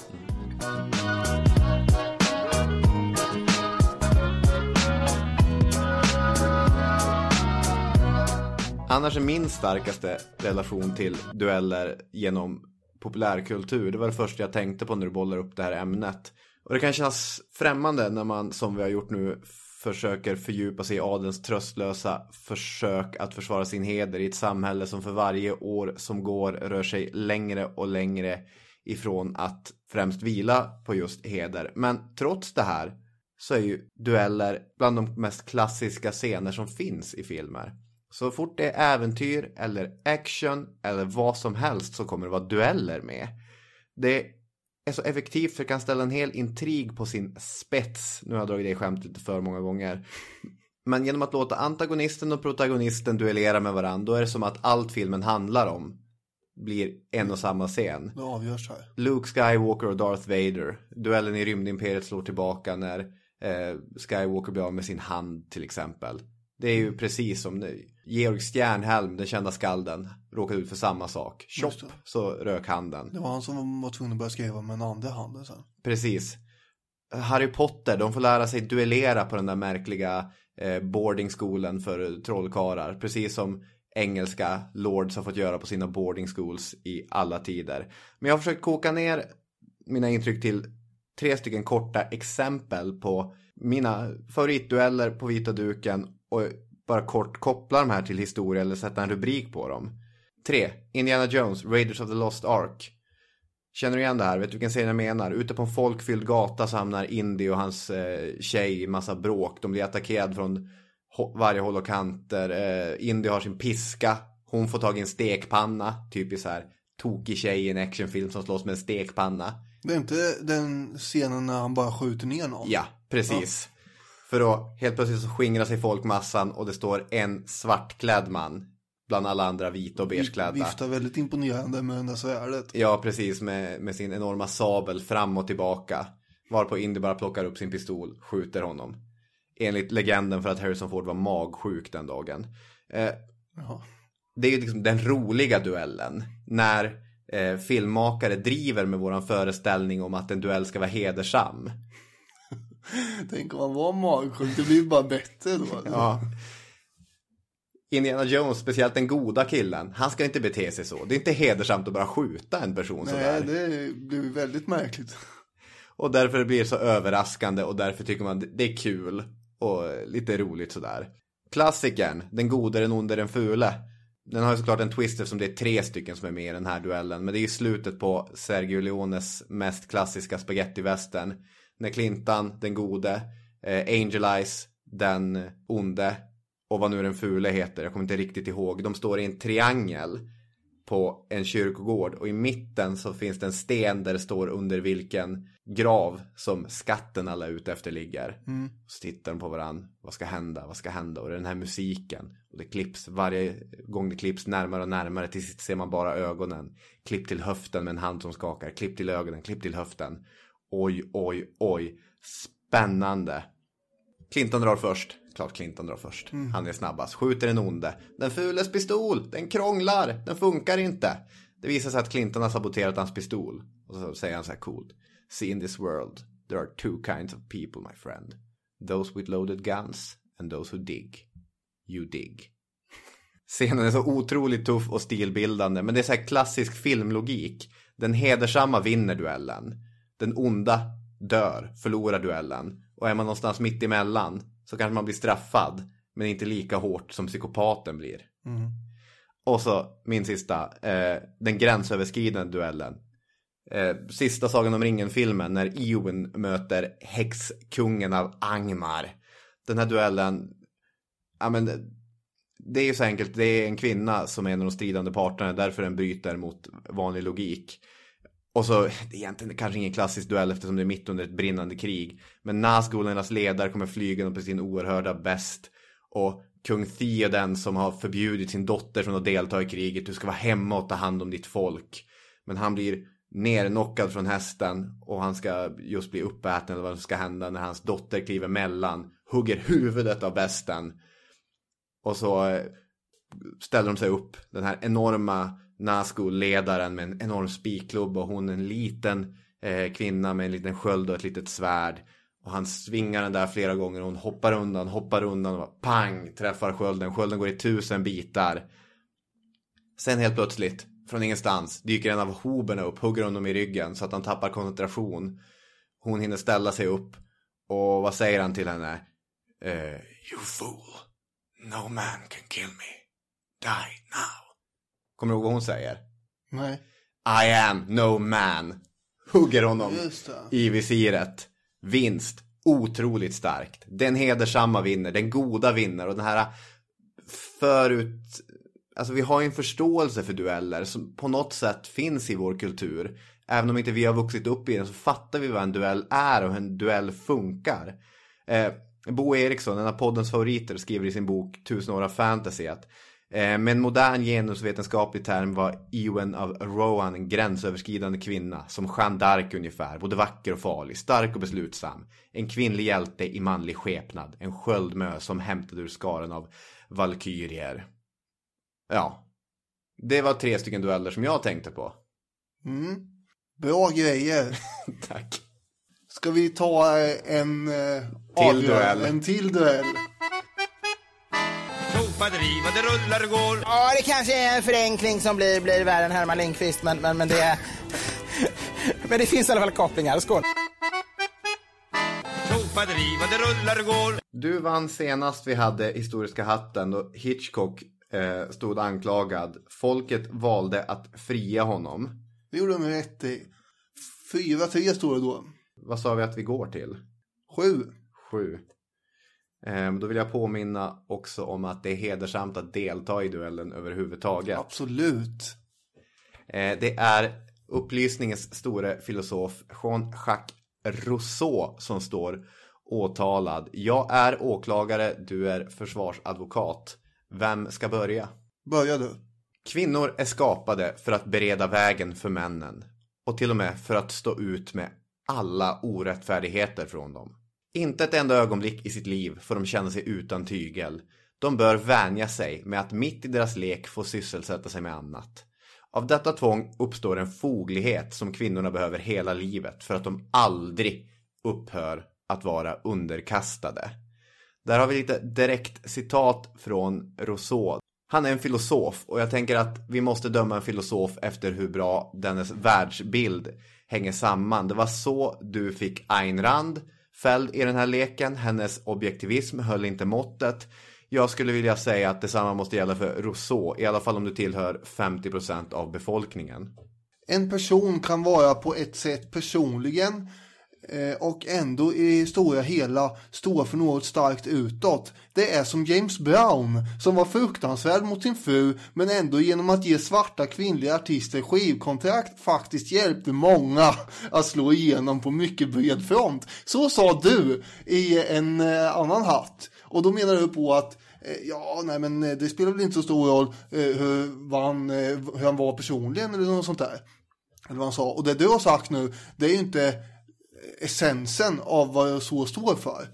[SPEAKER 3] Annars är min starkaste relation till dueller genom populärkultur. Det var det första jag tänkte på när du bollar upp det här ämnet. Och det kan kännas främmande när man, som vi har gjort nu, försöker fördjupa sig i adelns tröstlösa försök att försvara sin heder i ett samhälle som för varje år som går rör sig längre och längre ifrån att främst vila på just heder. Men trots det här så är ju dueller bland de mest klassiska scener som finns i filmer. Så fort det är äventyr eller action eller vad som helst så kommer det vara dueller med. Det är så effektivt för kan ställa en hel intrig på sin spets. Nu har jag dragit det skämt lite för många gånger. Men genom att låta antagonisten och protagonisten duellera med varandra då är det som att allt filmen handlar om blir en och samma scen.
[SPEAKER 2] Det avgörs här.
[SPEAKER 3] Luke Skywalker och Darth Vader. Duellen i rymdimperiet slår tillbaka när eh, Skywalker blir av med sin hand till exempel. Det är ju precis som nu. Georg Stjärnhelm, den kända skalden, råkade ut för samma sak. Tjopp, så rök handen.
[SPEAKER 2] Det var han som var tvungen att börja skriva med den andra handen sen.
[SPEAKER 3] Precis. Harry Potter, de får lära sig duellera på den där märkliga eh, boardingskolan för trollkarlar. Precis som engelska lords har fått göra på sina boarding schools i alla tider. Men jag har försökt koka ner mina intryck till tre stycken korta exempel på mina favoritdueller på vita duken och bara kort koppla de här till historia eller sätta en rubrik på dem. 3. Indiana Jones, Raiders of the Lost Ark. Känner du igen det här? Vet du vilken scen jag menar? Ute på en folkfylld gata så hamnar Indy och hans eh, tjej i massa bråk. De blir attackerade från varje håll och kanter. Eh, Indy har sin piska. Hon får tag i en stekpanna. Typiskt så här tokig tjej i en actionfilm som slåss med en stekpanna.
[SPEAKER 2] Det är inte den scenen när han bara skjuter ner någon?
[SPEAKER 3] Ja, precis. För då helt plötsligt så skingrar sig folkmassan och det står en svartklädd man bland alla andra vita och beigeklädda.
[SPEAKER 2] Viftar väldigt imponerande med det där svärdet.
[SPEAKER 3] Ja, precis. Med, med sin enorma sabel fram och tillbaka. Varpå Indy bara plockar upp sin pistol, skjuter honom. Enligt legenden för att Harrison Ford var magsjuk den dagen. Eh, det är ju liksom den roliga duellen. När eh, filmmakare driver med våran föreställning om att en duell ska vara hedersam. [laughs]
[SPEAKER 2] Tänk om man var magsjuk, det blir ju bara bättre då.
[SPEAKER 3] Ja. Indiana Jones, speciellt den goda killen, han ska inte bete sig så. Det är inte hedersamt att bara skjuta en person
[SPEAKER 2] Nej,
[SPEAKER 3] sådär.
[SPEAKER 2] det blir väldigt märkligt.
[SPEAKER 3] Och därför blir det så överraskande och därför tycker man det är kul och lite roligt sådär. Klassikern, den gode, den onde, den fule. Den har ju såklart en twist eftersom det är tre stycken som är med i den här duellen. Men det är ju slutet på Sergio Leones mest klassiska spagettivästern. När Clintan, den gode, eh, Angel Eyes, den onde och vad nu den fule heter, jag kommer inte riktigt ihåg. De står i en triangel på en kyrkogård och i mitten så finns det en sten där det står under vilken grav som skatten alla ute efter ligger.
[SPEAKER 2] Mm.
[SPEAKER 3] Så tittar de på varandra. Vad ska hända? Vad ska hända? Och det är den här musiken. Och det klipps varje gång det klipps närmare och närmare. Till sist ser man bara ögonen. Klipp till höften med en hand som skakar. Klipp till ögonen. Klipp till höften. Oj, oj, oj. Spännande. Clinton drar först. Klart Clinton drar först. Han är snabbast. Skjuter den onde. Den fules pistol. Den krånglar. Den funkar inte. Det visar sig att Clinton har saboterat hans pistol. Och så säger han så här coolt. See in this world there are two kinds of people my friend. Those with loaded guns and those who dig. You dig. Scenen är så otroligt tuff och stilbildande. Men det är så här klassisk filmlogik. Den hedersamma vinner duellen. Den onda dör, förlorar duellen. Och är man någonstans mitt emellan så kanske man blir straffad. Men inte lika hårt som psykopaten blir.
[SPEAKER 2] Mm.
[SPEAKER 3] Och så min sista, eh, den gränsöverskridande duellen. Eh, sista Sagan om ringen-filmen när Ewan möter häxkungen av Angmar. Den här duellen, ja men det är ju så enkelt, det är en kvinna som är en av de stridande parterna, därför den bryter mot vanlig logik. Och så, det är egentligen kanske ingen klassisk duell eftersom det är mitt under ett brinnande krig. Men Nazgulernas ledare kommer flygande på sin oerhörda bäst. Och kung Theoden som har förbjudit sin dotter från att delta i kriget. Du ska vara hemma och ta hand om ditt folk. Men han blir nernockad från hästen och han ska just bli uppäten eller vad som ska hända när hans dotter kliver mellan. Hugger huvudet av besten. Och så eh, ställer de sig upp. Den här enorma Nazgul-ledaren med en enorm spikklubb och hon en liten eh, kvinna med en liten sköld och ett litet svärd. Och han svingar den där flera gånger och hon hoppar undan, hoppar undan och bara pang träffar skölden. Skölden går i tusen bitar. Sen helt plötsligt, från ingenstans, dyker en av hoberna upp, hugger honom i ryggen så att han tappar koncentration. Hon hinner ställa sig upp och vad säger han till henne? Eh, you fool, no man can kill me. Die now. Kommer du ihåg vad hon säger?
[SPEAKER 2] Nej.
[SPEAKER 3] I am no man. Hugger honom i visiret. Vinst. Otroligt starkt. Den hedersamma vinner. Den goda vinner. Och den här förut... Alltså vi har ju en förståelse för dueller som på något sätt finns i vår kultur. Även om inte vi har vuxit upp i den så fattar vi vad en duell är och hur en duell funkar. Eh, Bo Eriksson, en av poddens favoriter, skriver i sin bok Tusen år av fantasy att eh, med en modern genusvetenskaplig term var Ewan av Rowan en gränsöverskridande kvinna, som Jeanne d'Arc ungefär, både vacker och farlig, stark och beslutsam. En kvinnlig hjälte i manlig skepnad, en sköldmö som hämtade ur skaran av valkyrier. Ja, det var tre stycken dueller som jag tänkte på.
[SPEAKER 2] Mm. Bra grejer. [laughs]
[SPEAKER 3] Tack.
[SPEAKER 2] Ska vi ta eh, en eh,
[SPEAKER 3] Till duell.
[SPEAKER 2] En till duell.
[SPEAKER 5] Topadriva, det rullar och går.
[SPEAKER 6] Ja, det kanske är en förenkling som blir, blir värre än Herman Lindqvist, men, men, men det är... [laughs] men det finns i alla fall kopplingar. Skål!
[SPEAKER 5] Topadriva, det rullar och går.
[SPEAKER 3] Du vann senast vi hade Historiska hatten då Hitchcock eh, stod anklagad. Folket valde att fria honom.
[SPEAKER 2] Det gjorde de rätt i. Fyra, tre står det då.
[SPEAKER 3] Vad sa vi att vi går till?
[SPEAKER 2] Sju.
[SPEAKER 3] Sju. Eh, då vill jag påminna också om att det är hedersamt att delta i duellen överhuvudtaget.
[SPEAKER 2] Absolut.
[SPEAKER 3] Eh, det är upplysningens store filosof Jean-Jacques Rousseau som står åtalad. Jag är åklagare, du är försvarsadvokat. Vem ska börja?
[SPEAKER 2] Börja du.
[SPEAKER 3] Kvinnor är skapade för att bereda vägen för männen och till och med för att stå ut med alla orättfärdigheter från dem. Inte ett enda ögonblick i sitt liv får de känna sig utan tygel. De bör vänja sig med att mitt i deras lek få sysselsätta sig med annat. Av detta tvång uppstår en foglighet som kvinnorna behöver hela livet för att de aldrig upphör att vara underkastade. Där har vi lite direkt citat från Rousseau. Han är en filosof och jag tänker att vi måste döma en filosof efter hur bra dennes världsbild hänger samman. Det var så du fick Ayn Rand fälld i den här leken. Hennes objektivism höll inte måttet. Jag skulle vilja säga att detsamma måste gälla för Rousseau, i alla fall om du tillhör 50% av befolkningen.
[SPEAKER 2] En person kan vara på ett sätt personligen Eh, och ändå i stora hela står för något starkt utåt. Det är som James Brown som var fruktansvärd mot sin fru men ändå genom att ge svarta kvinnliga artister skivkontrakt faktiskt hjälpte många att slå igenom på mycket bred front. Så sa du i en eh, annan hatt. Och då menar du på att eh, Ja, nej men det spelar väl inte så stor roll hur, han, hur han var personligen eller något sånt där. Eller vad han sa. Och det du har sagt nu, det är ju inte essensen av vad så står för.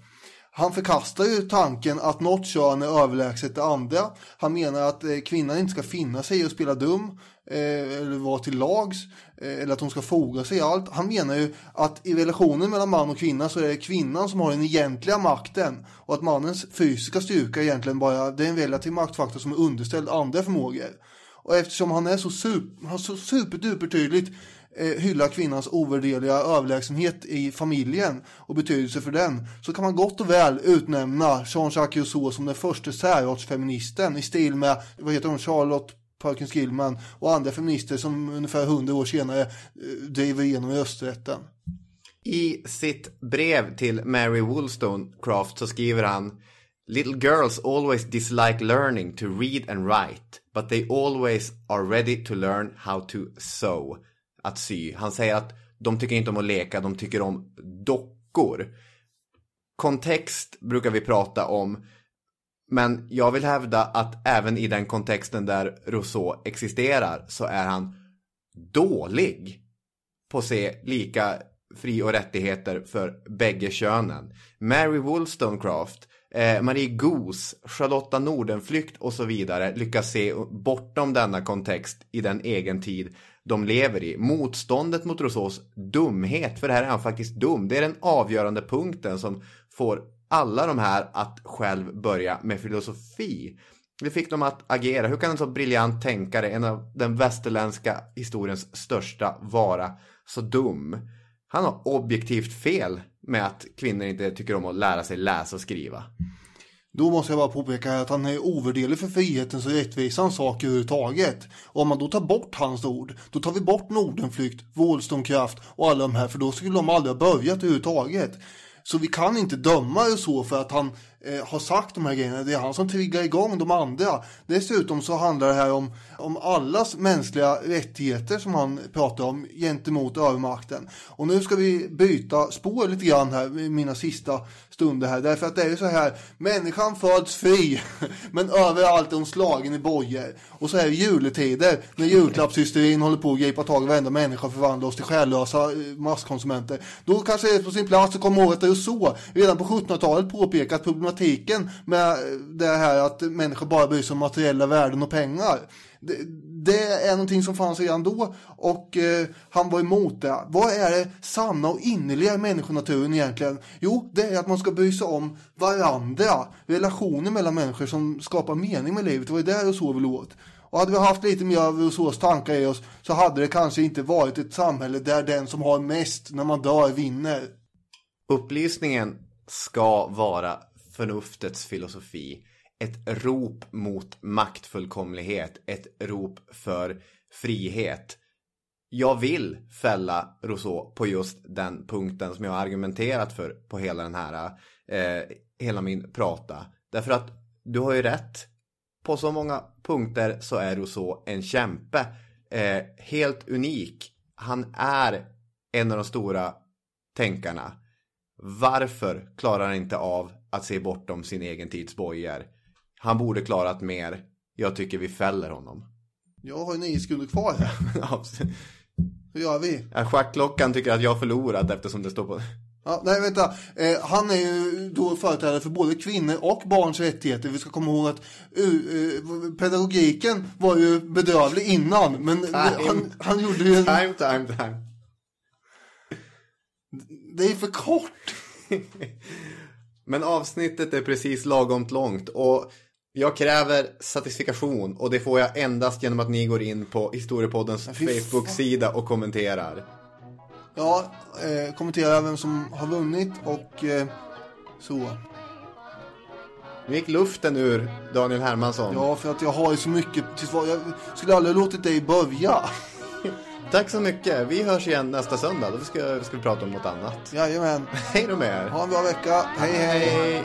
[SPEAKER 2] Han förkastar ju tanken att något kön är överlägset det andra. Han menar att eh, kvinnan inte ska finna sig i att spela dum eh, eller vara till lags eh, eller att hon ska foga sig i allt. Han menar ju att i relationen mellan man och kvinna så är det kvinnan som har den egentliga makten och att mannens fysiska styrka egentligen bara det är en relativ maktfaktor som är underställd andra förmågor. Och eftersom han är så, super, han så superduper tydligt eh, kvinnans ovärderliga överlägsenhet i familjen och betydelse för den så kan man gott och väl utnämna Jean-Jacques Rousseau som den första särartsfeministen i stil med, vad heter hon, Charlotte Perkins Gilman och andra feminister som ungefär hundra år senare eh, driver igenom rösträtten.
[SPEAKER 3] I sitt brev till Mary Wollstonecraft så skriver han Little girls always dislike learning to read and write, but they always are ready to learn how to sew. Att sy. Han säger att de tycker inte om att leka, de tycker om dockor. Kontext brukar vi prata om, men jag vill hävda att även i den kontexten där Rousseau existerar så är han dålig på att se lika fri och rättigheter för bägge könen. Mary Wollstonecraft eh, Marie Goos, Charlotta Nordenflykt och så vidare lyckas se bortom denna kontext i den egen tid de lever i. Motståndet mot Rousseaus dumhet, för här är han faktiskt dum, det är den avgörande punkten som får alla de här att själv börja med filosofi. Det fick dem att agera. Hur kan en så briljant tänkare, en av den västerländska historiens största, vara så dum? Han har objektivt fel med att kvinnor inte tycker om att lära sig läsa och skriva.
[SPEAKER 2] Då måste jag bara påpeka att han är ovärderlig för frihetens och rättvisans sak överhuvudtaget. Och om man då tar bort hans ord, då tar vi bort Nordenflykt, Wollstonecraft och alla de här, för då skulle de aldrig ha börjat överhuvudtaget. Så vi kan inte döma det så för att han eh, har sagt de här grejerna. Det är han som triggar igång de andra. Dessutom så handlar det här om, om allas mänskliga rättigheter som han pratar om gentemot övermakten. Och nu ska vi byta spår lite grann här i mina sista stunder här. Därför att det är ju så här, människan föds fri, [laughs] men överallt är hon slagen i bojor. Och så är det juletider, när julklappshysterin håller på att gripa tag i varenda människa och förvandla oss till själlösa eh, masskonsumenter. Då kanske det är på sin plats att komma ihåg att det är så redan på 1700-talet påpekat problematiken med det här att människor bara bryr sig om materiella värden och pengar. Det, det, är någonting som fanns redan då och eh, han var emot det. Vad är det sanna och innerliga i människonaturen egentligen? Jo, det är att man ska bry sig om varandra. Relationer mellan människor som skapar mening med livet. Det var det Rousseau ville åt. Och hade vi haft lite mer av Rousseaus tankar i oss så hade det kanske inte varit ett samhälle där den som har mest när man dör vinner.
[SPEAKER 3] Upplysningen ska vara förnuftets filosofi. Ett rop mot maktfullkomlighet. Ett rop för frihet. Jag vill fälla Rousseau på just den punkten som jag har argumenterat för på hela den här, eh, hela min prata. Därför att du har ju rätt. På så många punkter så är Rousseau en kämpe. Eh, helt unik. Han är en av de stora tänkarna. Varför klarar han inte av att se bortom sin egen tids bojor? Han borde klarat mer. Jag tycker vi fäller honom.
[SPEAKER 2] Jag har ju nio sekunder kvar här. [laughs] Hur gör vi?
[SPEAKER 3] Ja, schackklockan tycker att jag har förlorat eftersom det står på...
[SPEAKER 2] Ja, nej, vänta. Eh, han är ju då företrädare för både kvinnor och barns rättigheter. Vi ska komma ihåg att uh, pedagogiken var ju bedrövlig innan. Men han, han gjorde ju en...
[SPEAKER 3] Time, time, time.
[SPEAKER 2] Det är för kort. [laughs]
[SPEAKER 3] men avsnittet är precis lagomt långt. Och jag kräver satisfikation. Och det får jag endast genom att ni går in på Historiepoddens Facebook-sida och kommenterar.
[SPEAKER 2] Ja, eh, kommentera vem som har vunnit och eh, så.
[SPEAKER 3] Nu gick luften ur Daniel Hermansson.
[SPEAKER 2] Ja, för att jag har ju så mycket till svar. Jag skulle aldrig låtit dig börja.
[SPEAKER 3] Tack så mycket. Vi hörs igen nästa söndag. Då ska, ska vi prata om något annat.
[SPEAKER 2] Jajamän.
[SPEAKER 3] Hej då med er.
[SPEAKER 2] Ha en bra vecka. hej. hej.
[SPEAKER 3] hej.